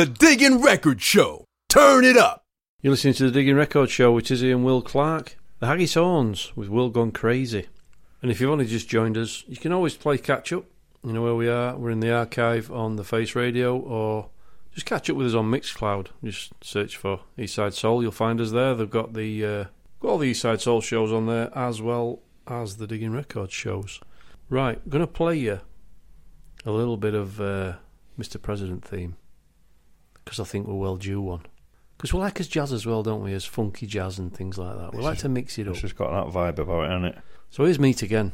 The Diggin Record Show. Turn it up. You're listening to the Diggin Record Show with Tizzy and Will Clarke. The Haggis Horns with World Gone Crazy. And if you've only just joined us, you can always play catch up. You know where we are. We're in the archive on the Face Radio, or just catch up with us on Mixcloud. Just search for Eastside Soul. You'll find us there. They've got the uh, got all the Eastside Soul shows on there, as well as the Diggin Record shows. Right, gonna play you a little bit of uh, Mr. President theme because I think we're well due one. Because we like as jazz as well, don't we? As funky jazz and things like that. We It's like just- to mix it up. It's just got that vibe about it, hasn't it? So here's Meet Again.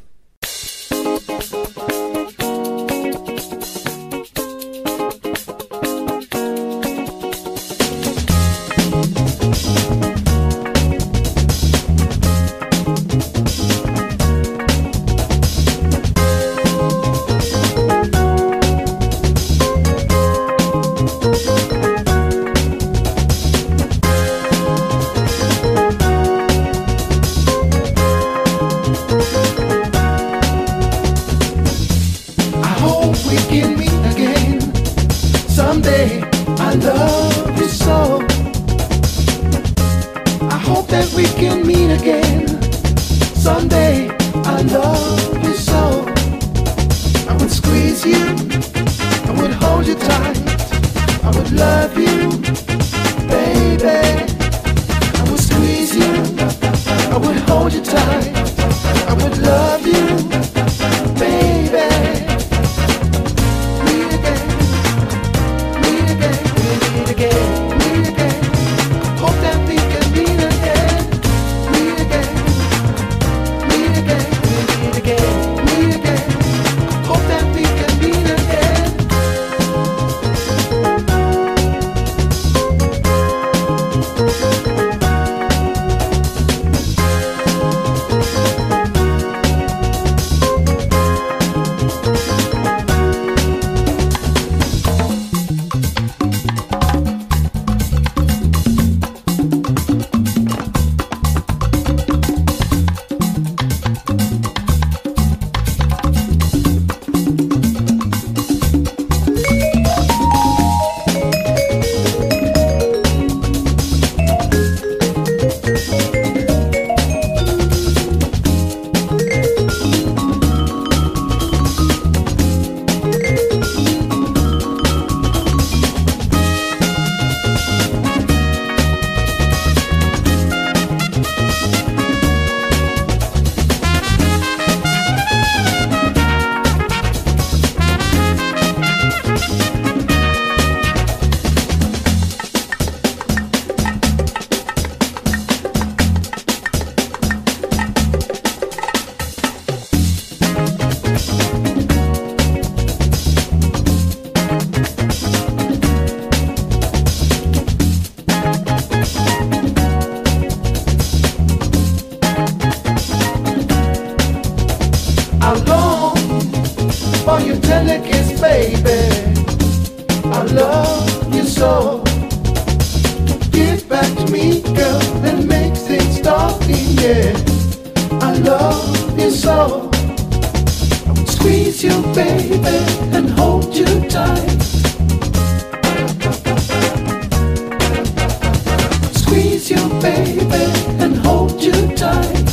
Love you so. Squeeze you, baby, and hold you tight. Squeeze you, baby, and hold you tight.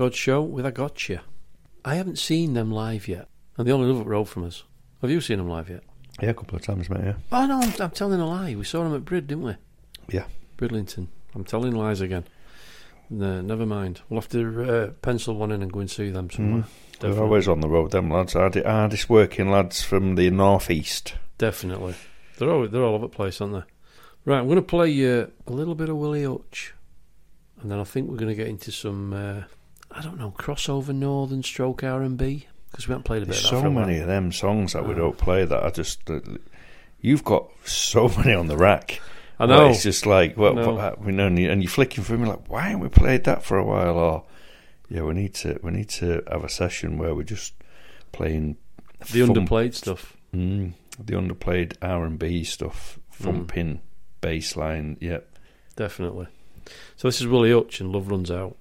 Records show with I Gotcha. I haven't seen them live yet, and they only live up the road from us. Have you seen them live yet? Yeah, a couple of times, mate. Yeah. Oh no, I'm, I'm telling a lie. We saw them at Brid, didn't we? Yeah. Bridlington. I'm telling lies again. No, never mind. We'll have to uh, pencil one in and go and see them somewhere. Mm. They're always on the road, them lads. Hard- Hardest working lads from the northeast. Definitely. They're all they're all over the place, aren't they? Right, I'm going to play uh, a little bit of Willie Hutch, and then I think we're going to get into some uh, I don't know crossover Northern Stroke R and B because we haven't played a bit There's of that so for a while. many of them songs that we Oh. don't play that I just. Uh, you've got so many on the rack. I know. it's just like, well, know. what- we know, and you- and you're flicking through, and like, why haven't we played that for a while? Or, yeah, we need to, we need to have a session where we're just playing The underplayed stuff. Mm, the underplayed R and B stuff, Mm. thumping bass line. Yep. Definitely. So this is Willie Hutch and Love Runs Out.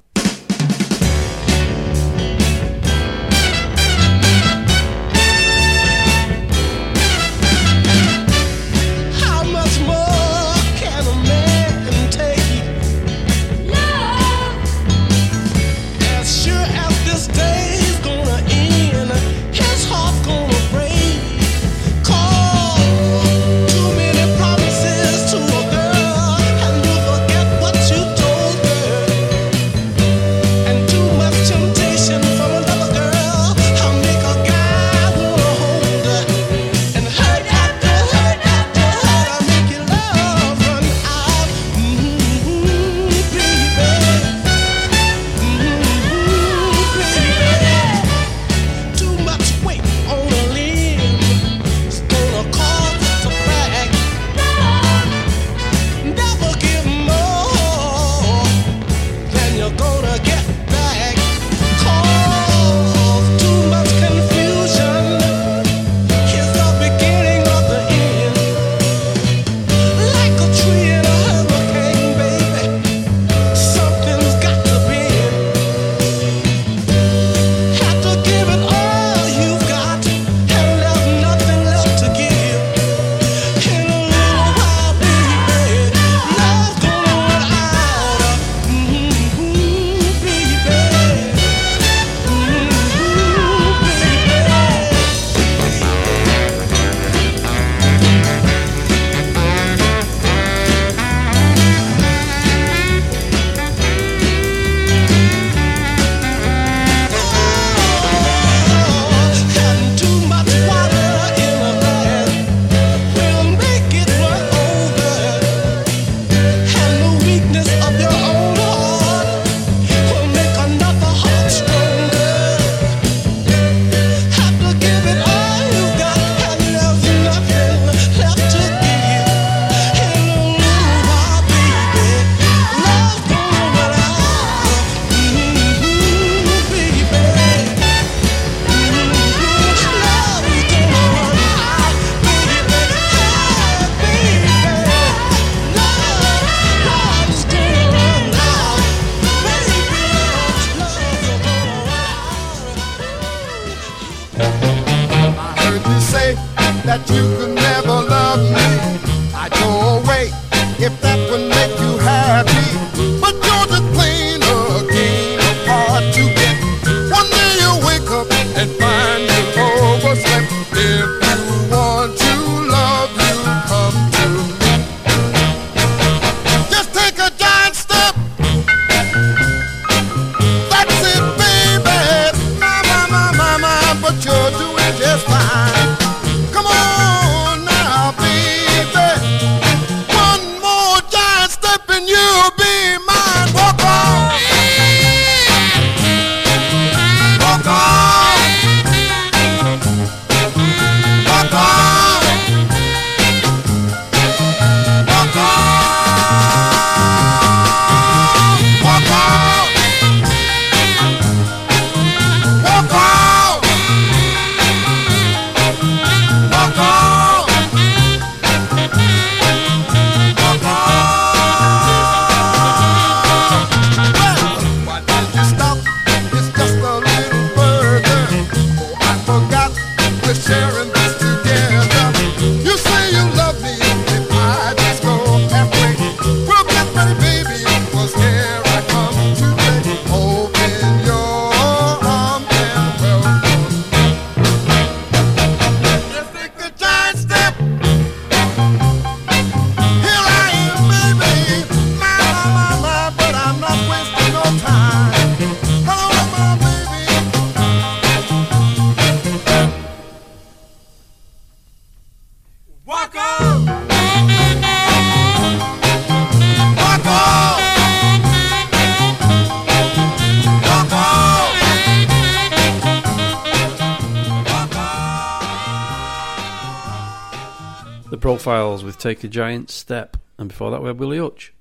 Take a Giant Step, and before that we had Willie Hutch.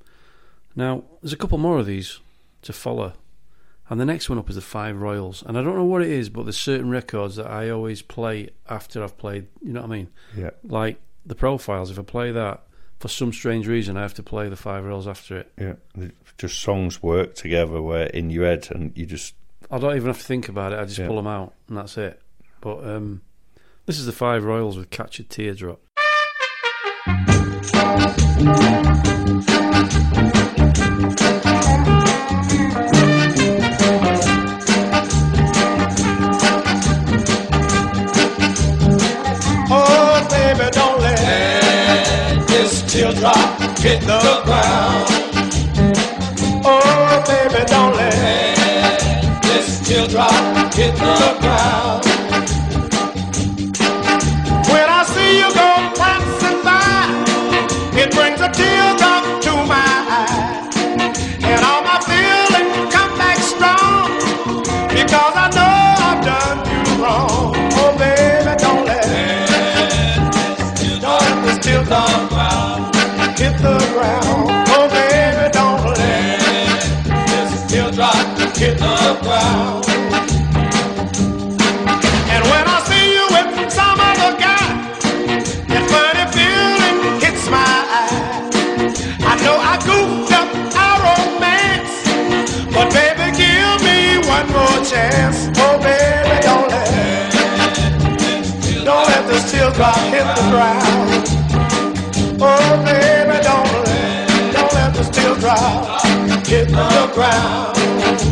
Now, there's a couple more of these to follow, and the next one up is the Five Royales, and I don't know what it is, but there's certain records that I always play after I've played. You know what I mean? Yeah. Like the Profiles. If I play that for some strange reason, I have to play the Five Royales after it. Yeah, just songs work together where in your head and you just I don't even have to think about it. I just Yeah. pull them out, and that's it. But um, this is the Five Royales with Catch a Teardrop. Oh, hit the ground. Oh, baby, don't let this teardrop hit the ground. And when I see you with some other guy, that funny feeling hits my eye. I know I goofed up our romance, but baby, give me one more chance. Oh, baby, don't let don't let hit the ground. Oh, baby, don't let, don't let hit the ground.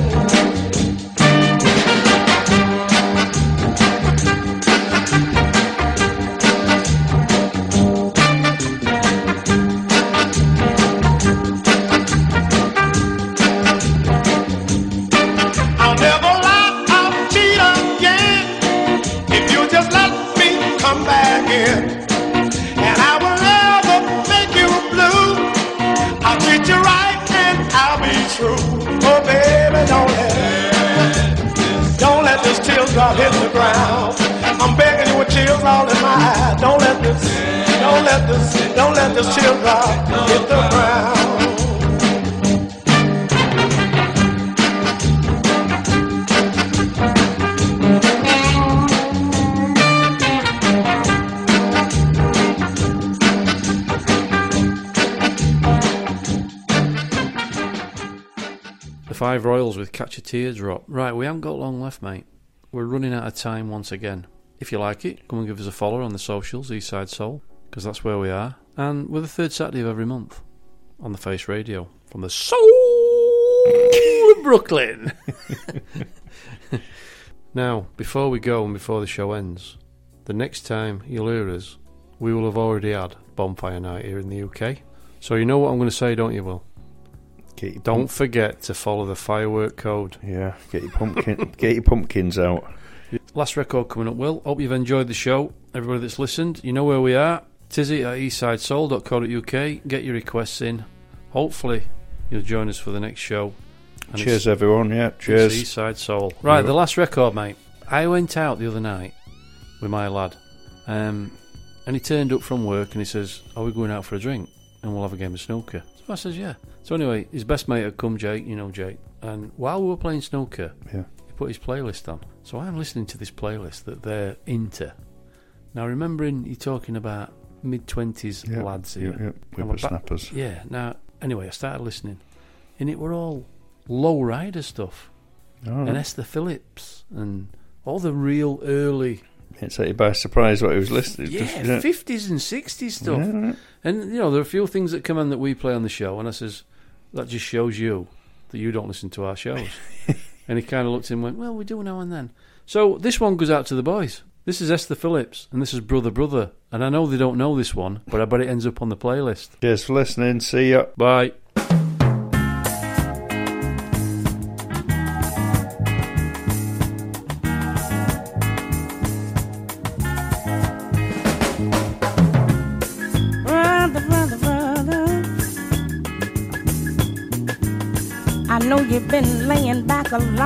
Hit the ground. I'm begging you with tears all in my eyes. Don't let this, don't let this, don't let this teardrop hit the ground. Five Royales with Catch a Teardrop. Right, we haven't got long left, mate. We're running out of time once again. If you like it, come and give us a follow on the socials, Eastside Soul, because that's where we are. And we're the third Saturday of every month on the Face Radio from the Soul of Brooklyn. now, before we go and before the show ends, the next time you'll hear us, we will have already had Bonfire Night here in the UK. So you know what I'm going to say, don't you, Will? Get your Don't forget to follow the firework code. Yeah, get your pumpkin, get your pumpkins out. Last record coming up, Will. Hope you've enjoyed the show. Everybody that's listened, you know where we are. Tizzy at eastsidesoul.co.uk. Get your requests in. Hopefully, you'll join us for the next show. And Cheers, everyone. Yeah, it's cheers. Eastside Soul. Right, the last record, mate. I went out the other night with my lad, um, and he turned up from work and he says, "Are we going out for a drink and we'll have a game of snooker?" So I says, "Yeah." So anyway, his best mate had come, Jake. You know Jake. And while we were playing snooker, Yeah. he put his playlist on. So I'm listening to this playlist that they're into. Now, remembering you're talking about mid twenties Yeah, lads yeah, here, yeah, about- whippersnappers. Yeah. Now, anyway, I started listening, and it were all low rider stuff, All and. Esther Phillips, and all the real early It take you by surprise what he was listening. yeah, yeah. fifties and sixties stuff. Yeah, right. And you know, there are a few things that come in that we play on the show, and I says that just shows you that you don't listen to our shows. and he kind of looked and went, "Well, we do now and then." So this one goes out to the boys. This is Esther Phillips, and this is Brother Brother. And I know they don't know this one, but I bet it ends up on the playlist. Cheers for listening. See ya. Bye. Back a long